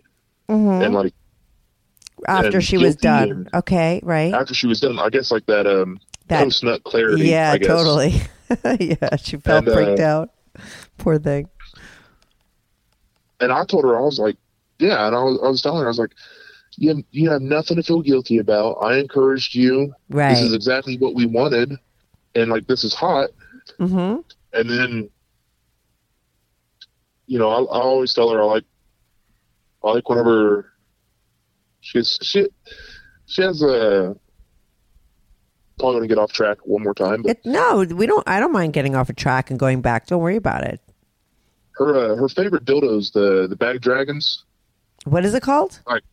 Mhm. and like After and she was done. Okay, right. after she was done. I guess like that, um, That- post nut clarity. yeah, I guess. totally. yeah, she felt And, uh, freaked out. Poor thing. And I told her, I was like, yeah, and I was, I was telling her, I was like, you have, you have nothing to feel guilty about. I encouraged you. Right. This is exactly what we wanted, and like this is hot. Mm-hmm. And then, you know, I, I always tell her I like, I like whenever she's she she has a. Probably going to get off track one more time, but It, no, we don't. I don't mind getting off a track and going back. Don't worry about it. her uh, her favorite dildos, the the bad dragons. What is it called? Like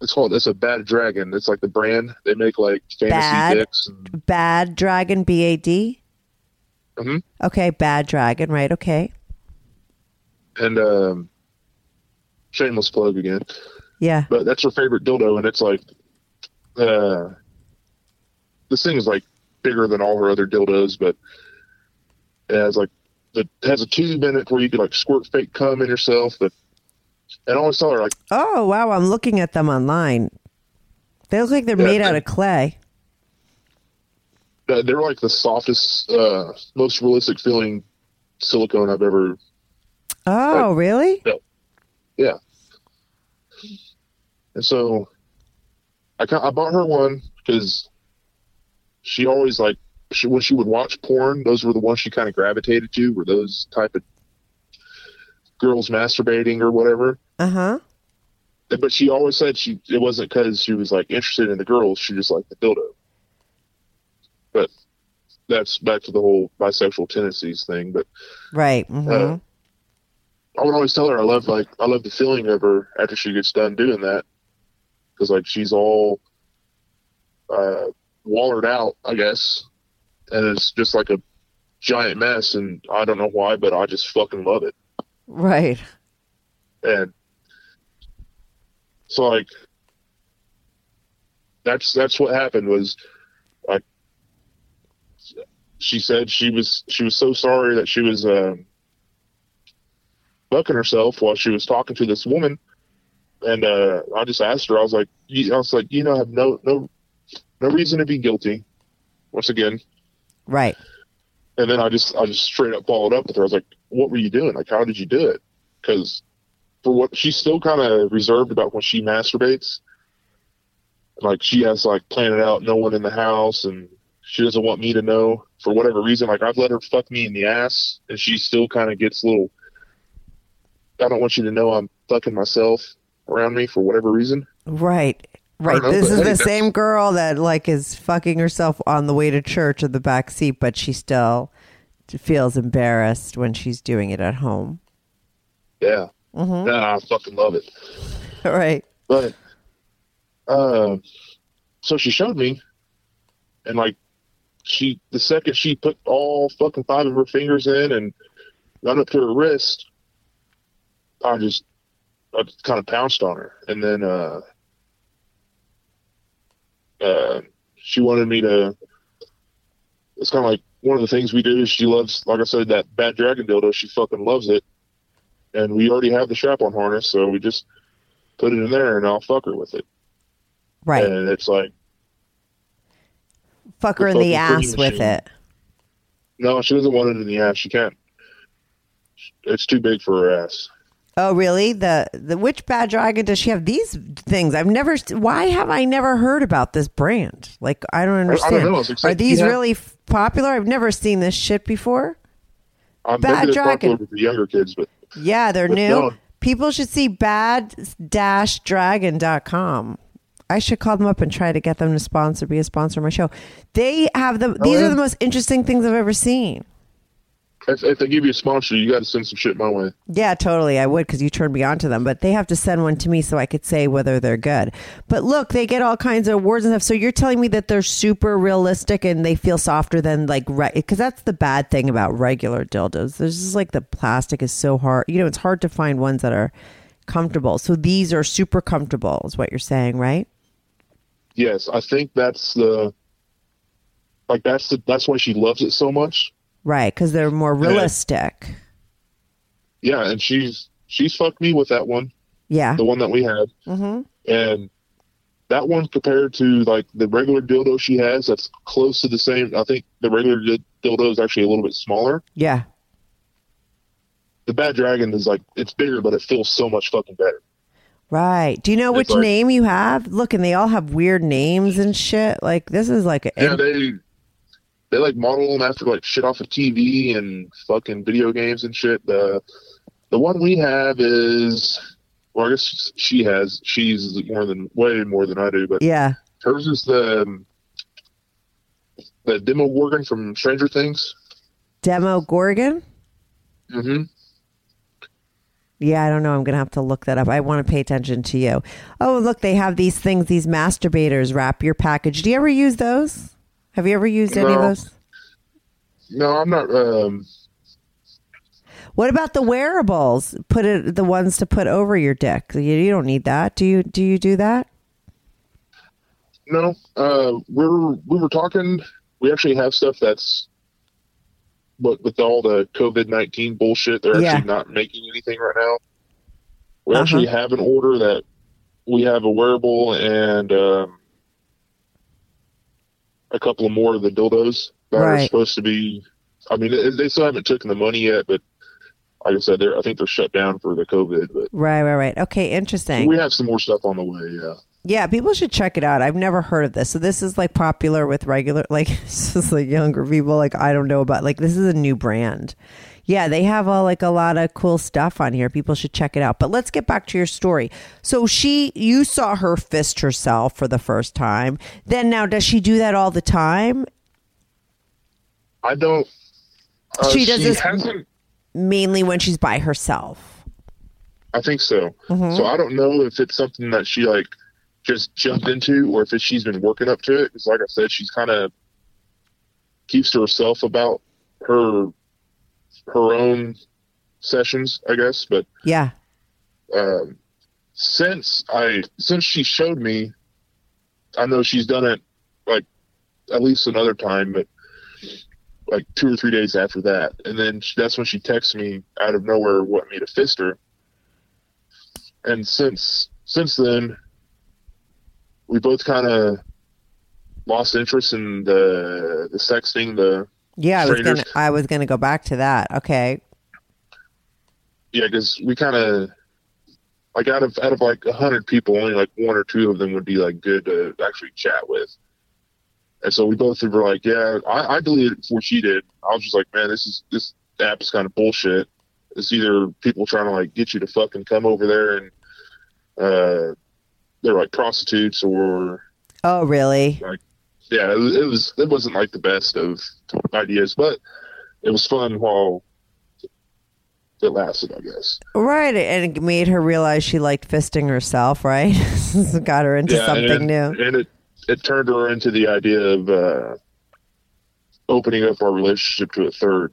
it's called. It's a bad dragon. It's like the brand they make like fantasy Bad? dicks. And, Bad Dragon. B A D. Mhm. Okay, Bad Dragon. Right. Okay. and um, shameless plug again. Yeah. but that's her favorite dildo, and it's like, uh, this thing is like bigger than all her other dildos, but it has like the it has a tube in it where you can like squirt fake cum in yourself. But and I always tell her like, Oh wow, I'm looking at them online. They look like they're Yeah, made out of clay. they're like the softest, uh, most realistic feeling silicone I've ever. Oh, really? Yeah. And so, I I bought her one because she always like she, when she would watch porn, those were the ones she kind of gravitated to. Were those type of girls masturbating or whatever? Uh huh. But she always said she it wasn't because she was like interested in the girls. She just liked the dildo. But that's back to the whole bisexual tendencies thing. But Right. hmm uh, I would always tell her I love like I love the feeling of her after she gets done doing that because like she's all uh, wallered out, I guess, and it's just like a giant mess, and I don't know why, but I just fucking love it. Right. and so like that's that's what happened was like she said she was she was so sorry that she was um bucking herself while she was talking to this woman and uh I just asked her I was like you, I was like you know I have no no no reason to be guilty once again Right. And then I just I just straight up followed up with her. I was like, "What were you doing? Like, how did you do it?" Because for what she's still kind of reserved about when she masturbates. Like she has like planned it out, no one in the house, and she doesn't want me to know for whatever reason. Like I've let her fuck me in the ass, and she still kind of gets a little. I don't want you to know I'm fucking myself around me for whatever reason. Right. Right. know, This is hey, the same girl that like is fucking herself on the way to church in the back seat, but she still feels embarrassed when she's doing it at home. Yeah, Mhm. yeah, I fucking love it. Right. But uh, so she showed me, and like she, the second she put all fucking five of her fingers in and got up to her wrist, I just, I just kind of pounced on her, and then uh, uh, she wanted me to. It's kind of like one of the things we do is she loves, like I said, that bad dragon dildo. She fucking loves it, and we already have the strap-on harness, so we just put it in there and I'll fuck her with it. Right. And it's like, Fuck her in the ass with machine. it. no, she doesn't want it in the ass. She can't. It's too big for her ass. Oh, really? The the which bad dragon does she have these things? I've never. Why have I never heard about this brand? Like I don't I don't understand. It's Are these really f- popular? I've never seen this shit before. Um, Bad dragon. with the younger kids, but Yeah, they're But new. no. People should see bad dash dragon.com I should call them up and try to get them to sponsor, be a sponsor of my show. They have the. These yeah? are the most interesting things I've ever seen. If, if they give you a sponsor, you got to send some shit my way. Yeah, totally. I would because you turned me on to them, but they have to send one to me so I could say whether they're good. But look, they get all kinds of awards and stuff. So you're telling me that they're super realistic and they feel softer than like because that's the bad thing about regular dildos. There's just like the plastic is so hard. You know, it's hard to find ones that are comfortable. So these are super comfortable, is what you're saying, right? Yes, I think that's the. Like that's the that's why she loves it so much. Right, because they're more realistic. Yeah, and she's she's fucked me with that one, Yeah. the one that we had, Mm-hmm. and that one compared to like the regular dildo she has, that's close to the same. I think the regular dildo is actually a little bit smaller. Yeah. The Bad Dragon is like it's bigger, but it feels so much fucking better. Right. Do you know It's which like- name you have? Look, and they all have weird names and shit. Like this is like a Yeah, they they like model them after like shit off of TV and fucking video games and shit. The the one we have is well, I guess she has. She's more than way more than I do, but yeah. hers is the the Demogorgon from Stranger Things. Demogorgon? Mm-hmm. Yeah, I don't know. I'm going to have to look that up. I want to pay attention to you. Oh, look, they have these things, these masturbators wrap your package. Do you ever use those? Have you ever used any of those? No, I'm not. Um, What about the wearables? Put it the ones to put over your dick. You, you don't need that. Do you do you do that? no, uh, we're we were talking we actually have stuff that's but with all the COVID nineteen bullshit, they're Yeah. actually not making anything right now. We Uh-huh. actually have an order that we have a wearable and um, a couple of more of the dildos that are supposed to be. I mean, they, they still haven't taken the money yet, but like I said, they're I think they're shut down for the COVID. But Right, right, right. Okay, interesting. we have some more stuff on the way. Yeah. Yeah, people should check it out. I've never heard of this. So this is like popular with regular like it's just like younger people like I don't know about like this is a new brand. Yeah, they have a, like a lot of cool stuff on here. People should check it out. But let's get back to your story. So she you saw her fist herself for the first time. Then now does she do that all the time? I don't. Uh, She does this- hasn't Mainly when she's by herself. I think so. Mhm. So I don't know if it's something that she like just jumped into, or if it's, she's been working up to it. Because, like I said, she's kind of keeps to herself about her her own sessions, I guess. But Yeah. um, since I since she showed me, I know she's done it like at least another time, but like two or three days after that, and then she, that's when she texted me out of nowhere, want me to fist her. And since since then, we both kind of lost interest in the the sexting, the Yeah, I was gonna I was gonna go back to that. Okay. yeah, because we kind of like out of out of like a hundred people, only like one or two of them would be like good to actually chat with. And so we both were like, yeah, I, I deleted it before she did. I was just like, man, this is this app is kind of bullshit. It's either people trying to like get you to fucking come over there and uh, they're like prostitutes or Oh really? like yeah, it was, it was it wasn't like the best of ideas, but it was fun while it lasted, I guess. Right, and it made her realize she liked fisting herself, right? Got her into something and, new. And it it turned her into the idea of uh, opening up our relationship to a third.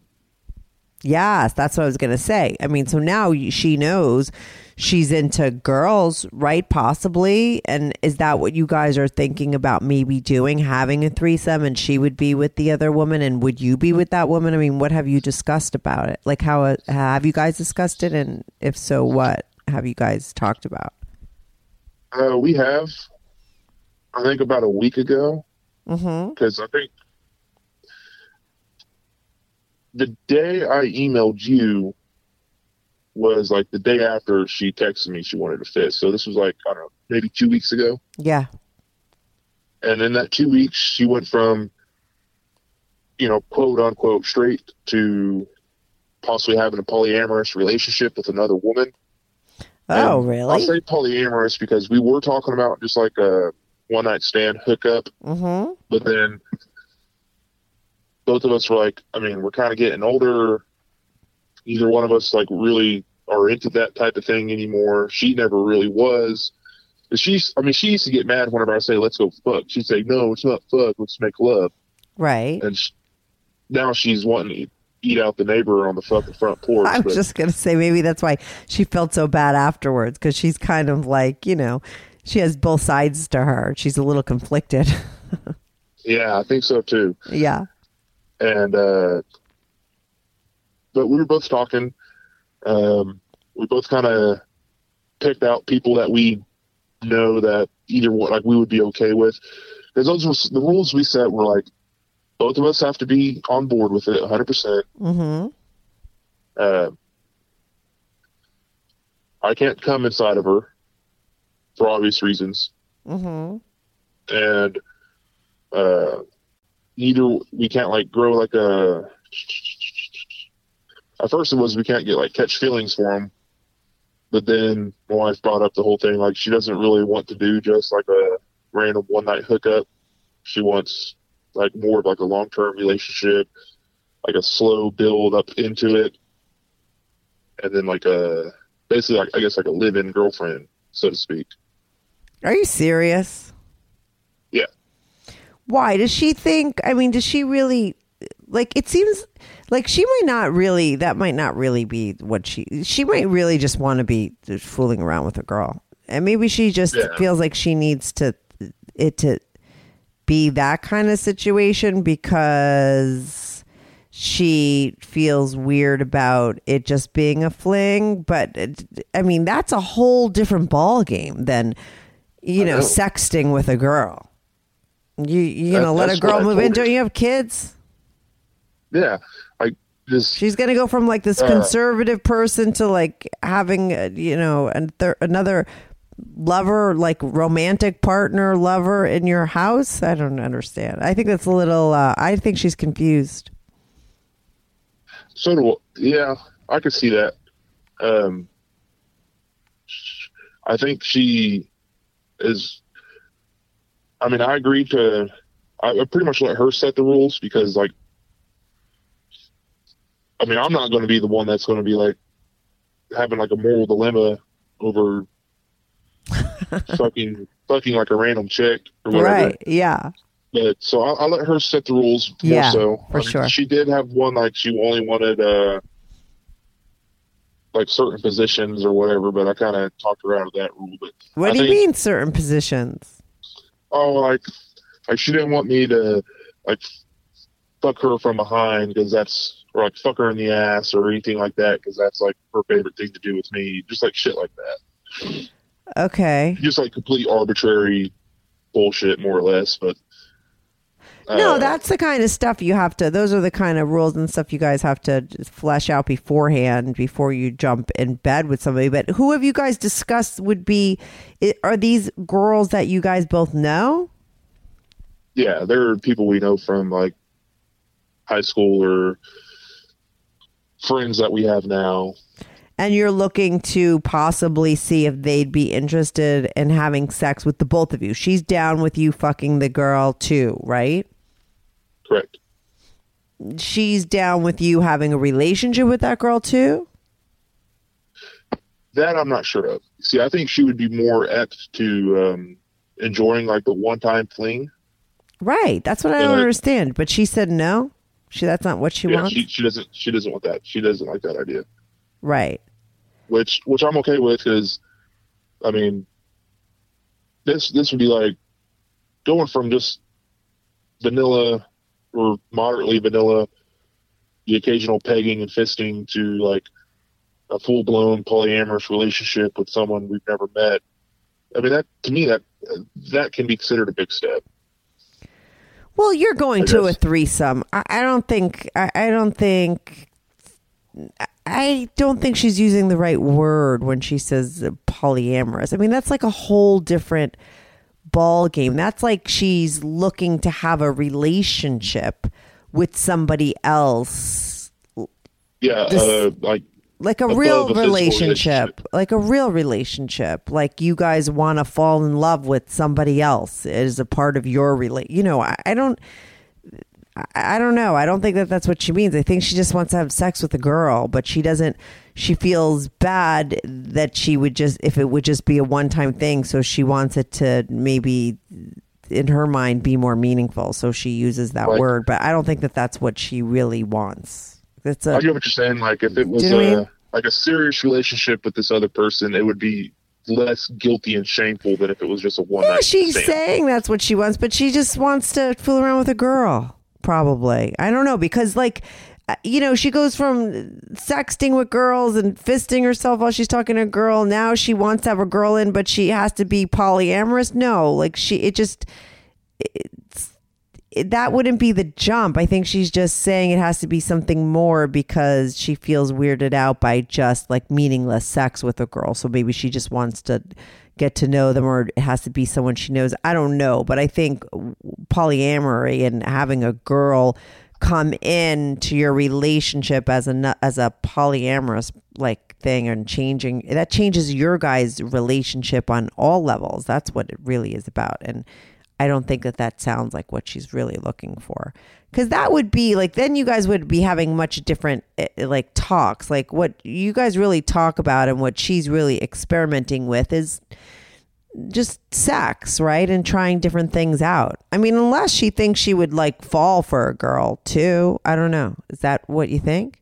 Yes, that's what I was going to say. I mean, so now she knows she's into girls, right? Possibly. And is that what you guys are thinking about maybe doing? Having a threesome and she would be with the other woman and would you be with that woman? I mean, what have you discussed about it? Like, how have you guys discussed it? And if so, what have you guys talked about? Uh, we have, I think, about a week ago, Mm-hmm. because I think the day I emailed you was like the day after she texted me she wanted to fist. So this was like I don't know, maybe two weeks ago. Yeah. And in that two weeks, she went from, you know, quote unquote straight to possibly having a polyamorous relationship with another woman. Oh, And really? I'll say polyamorous because we were talking about just like a one night stand hookup, Mm-hmm. but then both of us were like, I mean, we're kind of getting older. Either one of us like really are into that type of thing anymore. She never really was. But She's, I mean, she used to get mad whenever I say, let's go fuck. She'd say, no, it's not fuck. Let's make love. Right. And sh now she's wanting to eat out the neighbor on the fucking front porch. I was just going to say maybe that's why she felt so bad afterwards because she's kind of like, you know, she has both sides to her. She's a little conflicted. yeah, I think so too. yeah. and uh but we were both talking um we both kind of picked out people that we know that either like we would be okay with because those were the rules we set were like both of us have to be on board with it 100% Mm-hmm. uh, i can't come inside of her for obvious reasons Mm-hmm. and uh neither we can't like grow like a at first it was we can't get like catch feelings for him but then my wife brought up the whole thing like she doesn't really want to do just like a random one night hookup she wants like more of like a long term relationship like a slow build up into it and then like a basically like i guess like a live in girlfriend so to speak Are you serious? yeah Why does she think? I mean, does she really? Like, it seems like she might not really. That might not really be what she. She might really just want to be fooling around with a girl, and maybe she just Yeah. feels like she needs to it to be that kind of situation because she feels weird about it just being a fling. But it, I mean, that's a whole different ball game than you know, know. sexting with a girl. You you That- know let a girl move in. Don't you have kids? Yeah, I just She's going to go from like this Uh. conservative person to like having, uh, you know, and th- another lover, like romantic partner, lover in your house. I don't understand. I think that's a little. Uh, I think she's confused. so do yeah, I could see that. Um, I think she is. I mean, I agreed to. I, I pretty much let her set the rules because, like, I mean, I'm not going to be the one that's going to be like having like a moral dilemma over fucking fucking like a random chick or whatever. Right? Yeah. But so I, I let her set the rules more Yeah, so. for I mean, sure. She did have one like she only wanted uh like certain positions or whatever, but I kind of talked her out of that rule. But What I do you mean certain positions? Oh, like like she didn't want me to like fuck her from behind because that's or like fuck her in the ass or anything like that because that's like her favorite thing to do with me. Just like shit like that. Okay. Just like complete arbitrary bullshit, more or less. But No, uh, that's the kind of stuff you have to. Those are the kind of rules and stuff you guys have to flesh out beforehand before you jump in bed with somebody. But who have you guys discussed would be? Are these girls that you guys both know? yeah, there are people we know from like high school or friends that we have now. And you're looking to possibly see if they'd be interested in having sex with the both of you. She's down with you fucking the girl too, right? Correct. She's down with you having a relationship with that girl too? That I'm not sure of. See, I think she would be more apt to um, enjoying like the one time fling. Right. That's what I don't Uh, understand. But she said no. She that's not what she yeah, wants. she she doesn't she doesn't want that. She doesn't like that idea. right. Which which I'm okay with because, I mean, this this would be like going from just vanilla or moderately vanilla, the occasional pegging and fisting to like a full blown polyamorous relationship with someone we've never met. I mean that to me that that can be considered a big step. Well, you're going to a threesome. I, I don't think. I, I don't think. I don't think she's using the right word when she says polyamorous. I mean, that's like a whole different ball game. That's like she's looking to have a relationship with somebody else, Yeah, This- uh, like like a Above real a relationship, like a real relationship. Like you guys want to fall in love with somebody else as a part of your relate. You know, I, I don't. I, I don't know. I don't think that that's what she means. I think she just wants to have sex with a girl, but she doesn't. She feels bad that she would just if it would just be a one time thing. So she wants it to maybe in her mind be more meaningful. So she uses that Right. word, but I don't think that that's what she really wants. That's a I get what you're saying. Like if it was Do you know what I a mean? like a serious relationship with this other person, it would be less guilty and shameful than if it was just a one Yeah, she's stand. saying that's what she wants, but she just wants to fool around with a girl. Probably, I don't know because like. uh, You know, she goes from sexting with girls and fisting herself while she's talking to a girl. Now she wants to have a girl in, but she has to be polyamorous. No, like she, it just, it, that wouldn't be the jump. I think she's just saying it has to be something more because she feels weirded out by just like meaningless sex with a girl. So maybe she just wants to get to know them or it has to be someone she knows. I don't know, but I think polyamory and having a girl come in to your relationship as a as a polyamorous like thing and changing that changes your guys relationship on all levels that's what it really is about and i don't think that that sounds like what she's really looking for because that would be like then you guys would be having much different eh, like talks like what you guys really talk about and what she's really experimenting with is just sex, right? And trying different things out. I mean, unless she thinks she would like fall for a girl too. I don't know. Is that what you think?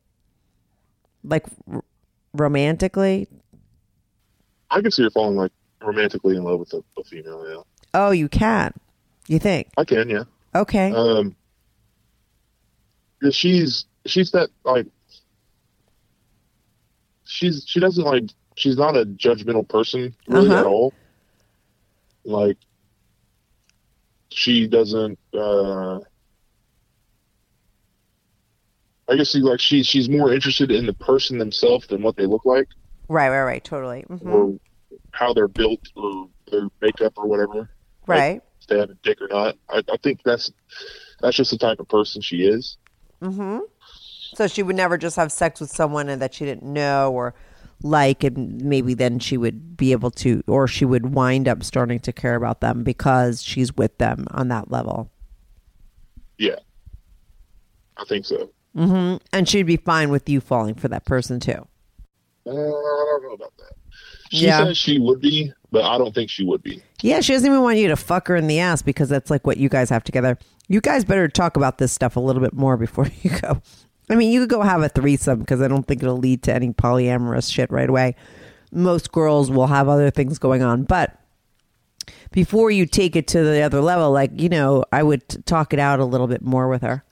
Like r- romantically? I can see her falling like romantically in love with a, a female. Yeah, Oh, you can. You think? I can, yeah. Okay. Um, she's she's that like she's she doesn't like she's not a judgmental person really Uh-huh. at all. Like she doesn't. uh I guess she like she she's more interested in the person themselves than what they look like right, right, right. Totally. hmm or how they're built or their makeup or whatever. Right. If they have a dick or not. I, I think that's that's just the type of person she is. Mm-hmm. So she would never just have sex with someone and that she didn't know or like, and maybe then she would be able to, or she would wind up starting to care about them because she's with them on that level. Yeah. I think so. Mm-hmm. And she'd be fine with you falling for that person too. Uh, I don't know about that. She Yeah. says she would be, but I don't think she would be. Yeah, she doesn't even want you to fuck her in the ass because that's like what you guys have together. You guys better talk about this stuff a little bit more before you go. I mean, you could go have a threesome because I don't think it'll lead to any polyamorous shit right away. Most girls will have other things going on, but before you take it to the other level, like you know, I would talk it out a little bit more with her,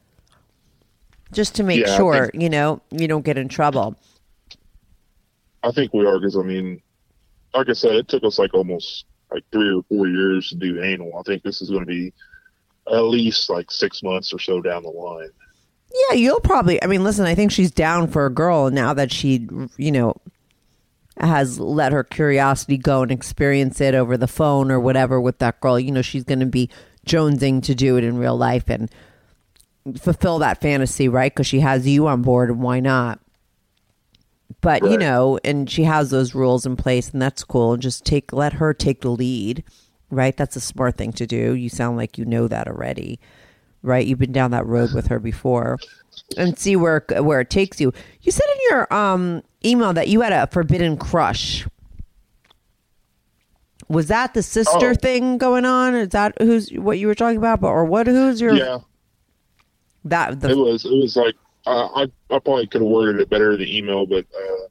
just to make Yeah, sure think- you know you don't get in trouble. I think we are because I mean, like I said, it took us like almost like three or four years to do anal. I think this is going to be at least like six months or so down the line. Yeah, you'll probably. I mean, listen, I think she's down for a girl now that she, you know, has let her curiosity go and experience it over the phone or whatever with that girl. You know, she's going to be jonesing to do it in real life and fulfill that fantasy, right? Because she has you on board, and why not? But you know, and she has those rules in place, and that's cool. And just take, let her take the lead, right? That's a smart thing to do. You sound like you know that already right? You've been down that road with her before, and see where where it takes you. You said in your um, email that you had a forbidden crush. Was that the sister Oh. thing going on? Is that who's what you were talking about? But or what? Who's your Yeah, that it was. It was like uh, I I probably could have worded it better in the email, but uh,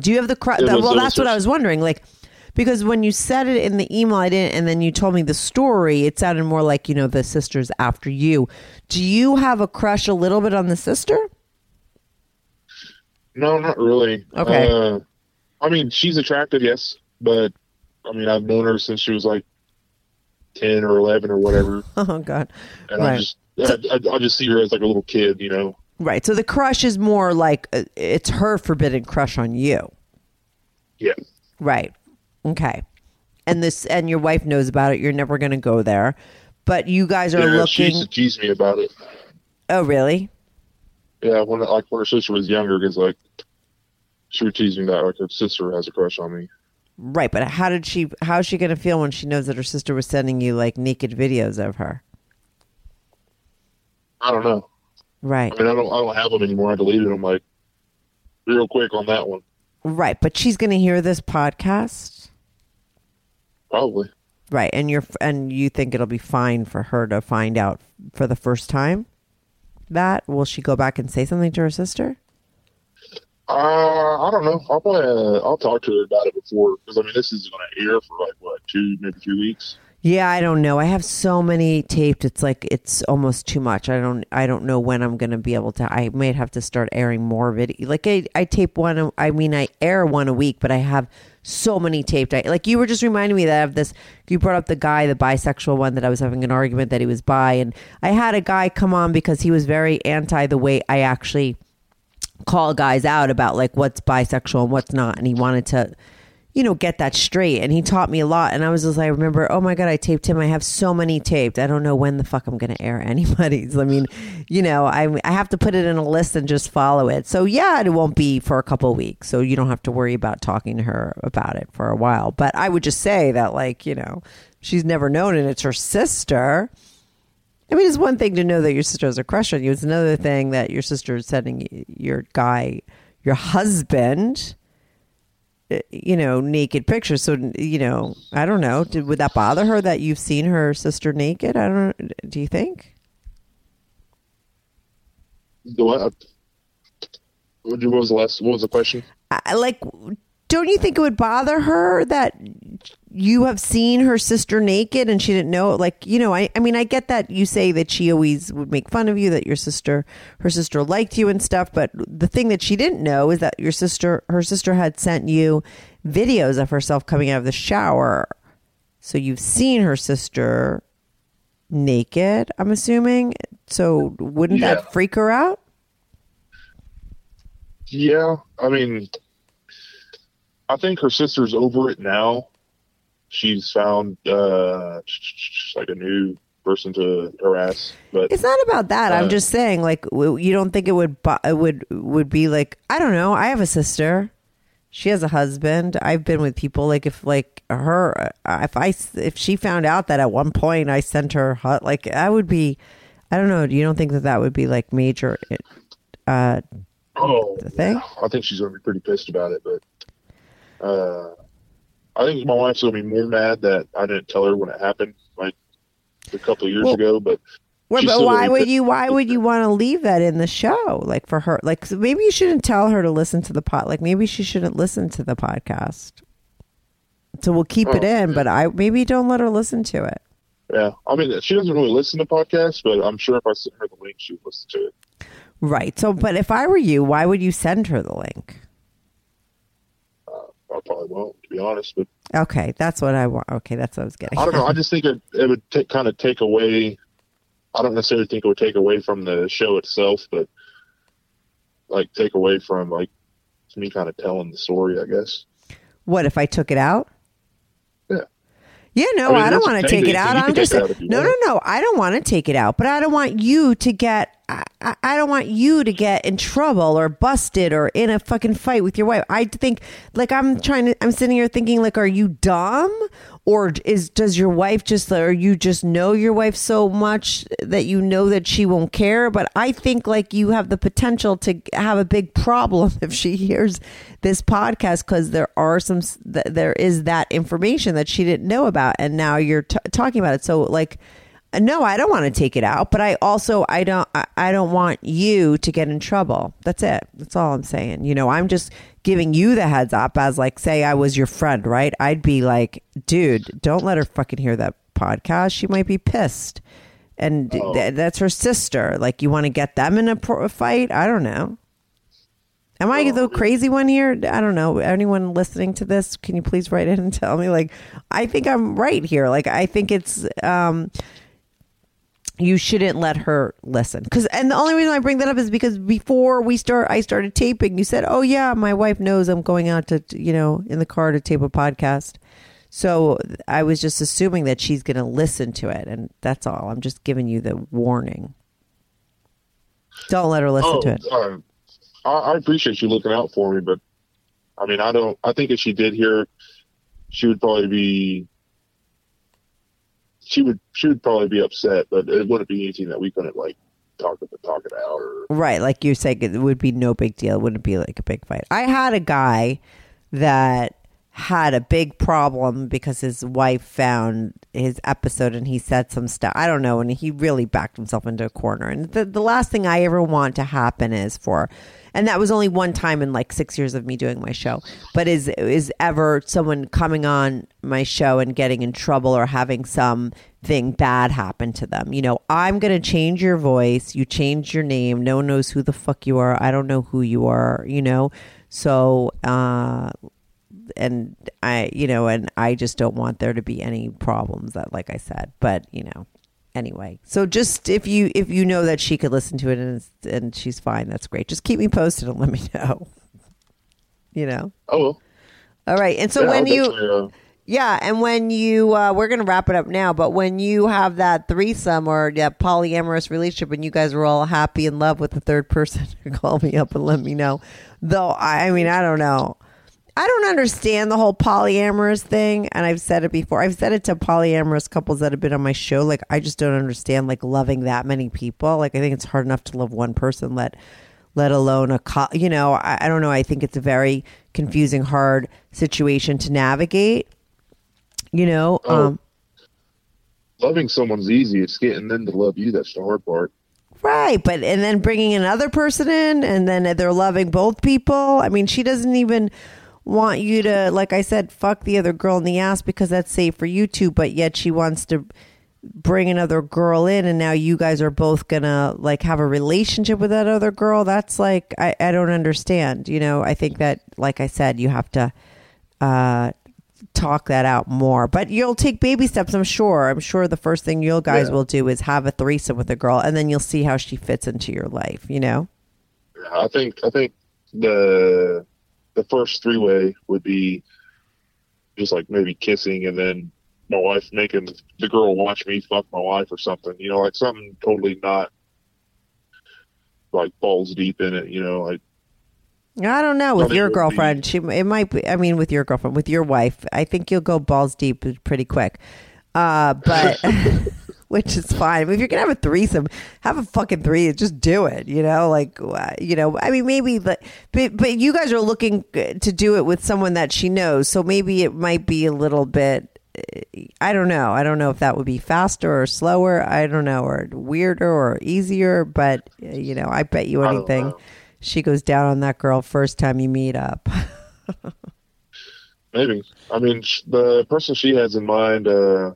Do you have the crush? It was- well, that's what I was wondering. Like, because when you said it in the email, I didn't, and then you told me the story. It sounded more like you know the sisters after you. Do you have a crush a little bit on the sister? no, not really. Okay. Uh, I mean, she's attractive, yes, but I mean, I've known her since she was like ten or eleven or whatever, Oh God, and I just I, I, I just see her as like a little kid, you know. Right. So the crush is more like uh, it's her forbidden crush on you. Yeah. Right. Okay. And this and your wife knows about it. You're never going to go there. But you guys are yeah, she looking used to tease me about it. Oh, really? Yeah, when like when her sister was younger, because like she would tease me that like her sister has a crush on me. Right, but how did she how is she going to feel when she knows that her sister was sending you like naked videos of her? I don't know. Right. I mean, I don't I don't have them anymore. I deleted them like real quick on that one. Right, but she's going to hear this podcast. Probably. Right, and you're and you think it'll be fine for her to find out for the first time? That will she go back and say something to her sister? Uh, I don't know. I'll probably uh, I'll talk to her about it before because I mean this is going to air for like what two maybe three weeks. Yeah, I don't know. I have so many taped. It's like it's almost too much. I don't. I don't know when I'm going to be able to. I might have to start airing more video. Like I, I tape one. I mean, I air one a week, but I have so many taped. I like you were just reminding me that I have this. You brought up the guy, the bisexual one that I was having an argument that he was bi, and I had a guy come on because he was very anti the way I actually call guys out about like what's bisexual and what's not and he wanted to you know get that straight. And he taught me a lot. And i was just like, i remember oh my god i taped him. I have so many taped. I don't know when the fuck i'm gonna air anybody's. I mean you know i i have to put it in a list and just follow it. So yeah it won't be for a couple weeks. So you don't have to worry about talking to her about it for a while. But i would just say that like you know she's never known and it's her sister. I mean, it's one thing to know that your sister has a crush on you. It's another thing that your sister is sending your guy, your husband, you know, naked pictures. So, you know, I don't know. Did, would that bother her that you've seen her sister naked? I don't. Do you think? The uh, what? What was the last? What was the question? I, like, don't you think it would bother her that you have seen her sister naked and she didn't know it like you know I, I mean i get that you say that she always would make fun of you that your sister her sister liked you and stuff but the thing that she didn't know is that your sister her sister had sent you videos of herself coming out of the shower so you've seen her sister naked i'm assuming so wouldn't Yeah. that freak her out Yeah, I mean, I think her sister's over it now. She's found uh, like a new person to harass, but It's not about that. I'm Uh, just saying, like, you don't think it would it would would be like I don't know. I have a sister. She has a husband. I've been with people like if like her uh, if I if she found out that at one point I sent her hot like I would be. I don't know. You don't think that that would be like major? Uh, oh, thing? I think she's gonna be pretty pissed about it. But uh, I think my wife's gonna be more mad that I didn't tell her when it happened, like a couple of years Well- ago. But Well, but why would you? Why would you want to leave that in the show? Like for her, like maybe you shouldn't tell her to listen to the pod. Like maybe she shouldn't listen to the podcast. So we'll keep it Oh, in, but I maybe don't let her listen to it. Yeah, I mean, she doesn't really listen to podcasts, but I'm sure if I sent her the link, she would listen to it. Right. So, but if I were you, why would you send her the link? I probably won't, to be honest. But Okay, that's what I want. Okay, that's what I was getting. I don't know. I just think it, it would ta kind of take away. I don't necessarily think it would take away from the show itself, but like take away from like me kind of telling the story. I guess. What if I took it out? Yeah. Yeah, no, I mean, I, don't want to take it out. I'm just saying, out if you no, no, no. I don't want to take it out, but I don't want you to get. I, I- don't want you to get in trouble or busted or in a fucking fight with your wife. I think, like, I'm trying to. I'm sitting here thinking, like, are you dumb or is does your wife just or you just know your wife so much that you know that she won't care? But I think like you have the potential to have a big problem if she hears this podcast because there are some there is that information that she didn't know about and now you're t- talking about it so like no i don't want to take it out but i also i don't I, I don't want you to get in trouble. That's it. That's all i'm saying. You know i'm just giving you the heads up as like say i was your friend right? I'd be like dude don't let her fucking hear that podcast. She might be pissed. And th- that's her sister. Like you want to get them in a pro- fight? I don't know. Am I the crazy one here? I don't know. Anyone listening to this, can you please write in and tell me? Like, I think I'm right here. Like, I think it's um, you shouldn't let her listen. Because, and the only reason I bring that up is because before we start, I started taping. You said, "Oh yeah, my wife knows I'm going out to, you know, in the car to tape a podcast." So I was just assuming that she's going to listen to it, and that's all. I'm just giving you the warning. Don't let her listen oh, to it. uh, I, I appreciate you looking out for me, but I mean, I don't. I think if she did hear, she would probably be. She would. She would probably be upset, but it wouldn't be anything that we couldn't like talk it talk it out or. Right, like you're saying, it would be no big deal. It wouldn't be like a big fight. I had a guy that had a big problem because his wife found his episode and he said some stuff. I don't know, and he really backed himself into a corner. And the the last thing I ever want to happen is for, and that was only one time in like six years of me doing my show, but is is ever someone coming on my show and getting in trouble or having something bad happen to them. You know, I'm going to change your voice. You change your name. No one knows who the fuck you are. I don't know who you are, you know? So, uh, and I, you know, and I just don't want there to be any problems that, like I said, but you know, anyway. So just if you, if you know that she could listen to it and, and she's fine, that's great. Just keep me posted and let me know, you know? Oh, well. All right. And so Yeah, when I'll you, uh, yeah, and when you, uh, we're going to wrap it up now, but when you have that threesome or that polyamorous relationship and you guys are all happy in love with the third person, call me up and let me know. Though, I, I mean, I don't know. I don't understand the whole polyamorous thing. And I've said it before. I've said it to polyamorous couples that have been on my show. Like, I just don't understand, like, loving that many people. Like, I think it's hard enough to love one person, let, let alone a, co- you know, I, I don't know. I think it's a very confusing, hard situation to navigate you know Oh. um loving someone's easy. It's getting them to love you that's the hard part. right but and then bringing another person in and then they're loving both people i mean she doesn't even want you to, like I said, fuck the other girl in the ass because that's safe for you two, but yet she wants to bring another girl in and now you guys are both gonna like have a relationship with that other girl? That's like i, I don't understand you know? I think that like i said you have to uh talk that out more but you'll take baby steps i'm sure. I'm sure the first thing you guys Yeah. will do is have a threesome with a girl and then you'll see how she fits into your life you know? I think I think the the first three way would be just like maybe kissing and then my wife making the girl watch me fuck my wife or something. You know, like something totally not like balls deep in it. You know, like I don't know with your would be- girlfriend. She it might be. I mean, with your girlfriend, with your wife, I think you'll go balls deep pretty quick. Uh, but which is fine. If you're gonna have a threesome, have a fucking three. Just do it. You know, like uh, you know. I mean, maybe, but but but you guys are looking to do it with someone that she knows. So maybe it might be a little bit. I don't know. I don't know if that would be faster or slower. I don't know, or weirder or easier. But uh, you know, I bet you anything. She goes down on that girl first time you meet up. maybe. I mean, the person she has in mind uh,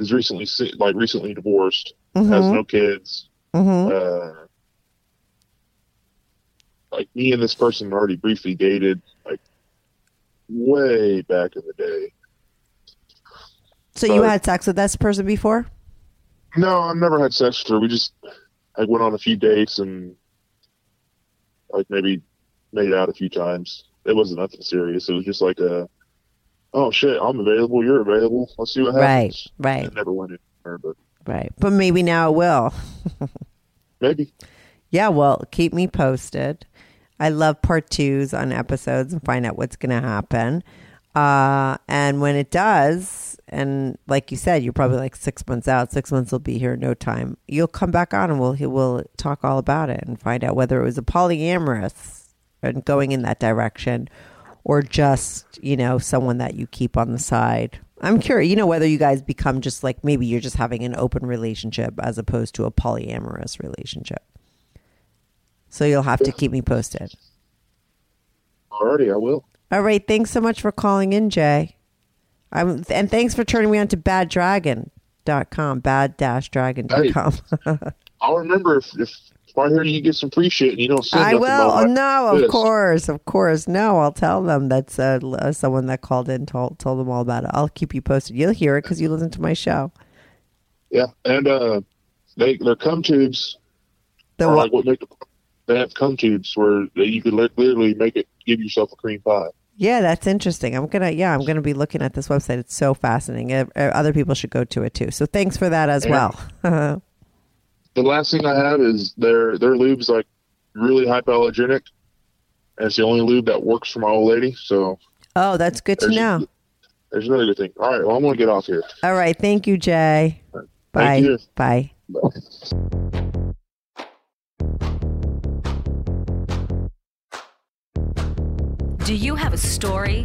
is recently like recently divorced, has no kids. hmm uh, like me and this person already briefly dated like way back in the day. So you had sex with this person before? No, I've never had sex with her. We just I went on a few dates and like maybe made out a few times. It wasn't nothing serious. It was just like a oh shit, I'm available, you're available. Let's see what happens. Right, right. It never went anywhere, but Right. But maybe now it will. maybe. Yeah, well, keep me posted. I love part twos on episodes and find out what's going to happen. Uh, and when it does, and like you said, you're probably like six months out. Six months will be here in no time. You'll come back on and we'll we'll talk all about it and find out whether it was a polyamorous and going in that direction, or just you know someone that you keep on the side. I'm curious, you know, whether you guys become just like maybe you're just having an open relationship as opposed to a polyamorous relationship. So you'll have to keep me posted. Alrighty, I will. All right. Thanks so much for calling in, Jay. I'm, and thanks for turning me on to baddragon.com, bad-dragon.com. I'll remember if if I hear you get some free shit and you don't send I will. no, of course. Of course. No, I'll tell them that's uh, someone that called in, told, told them all about it. I'll keep you posted. You'll hear it because you listen to my show. Yeah, and uh, they their cum tubes The are what? like what make the, they have cum tubes where you can literally make it give yourself a cream pie. Yeah, that's interesting. I'm gonna yeah, I'm gonna be looking at this website. It's so fascinating. Uh, uh, Other people should go to it too. So thanks for that as Yeah. well. The last thing I have is their their lube's like really hypoallergenic, and it's the only lube that works for my old lady. So oh, that's good to there's, know. there's another good thing. All right, well I'm gonna get off here. All right, thank you, Jay. Bye. Thank you. Bye. Do you have a story,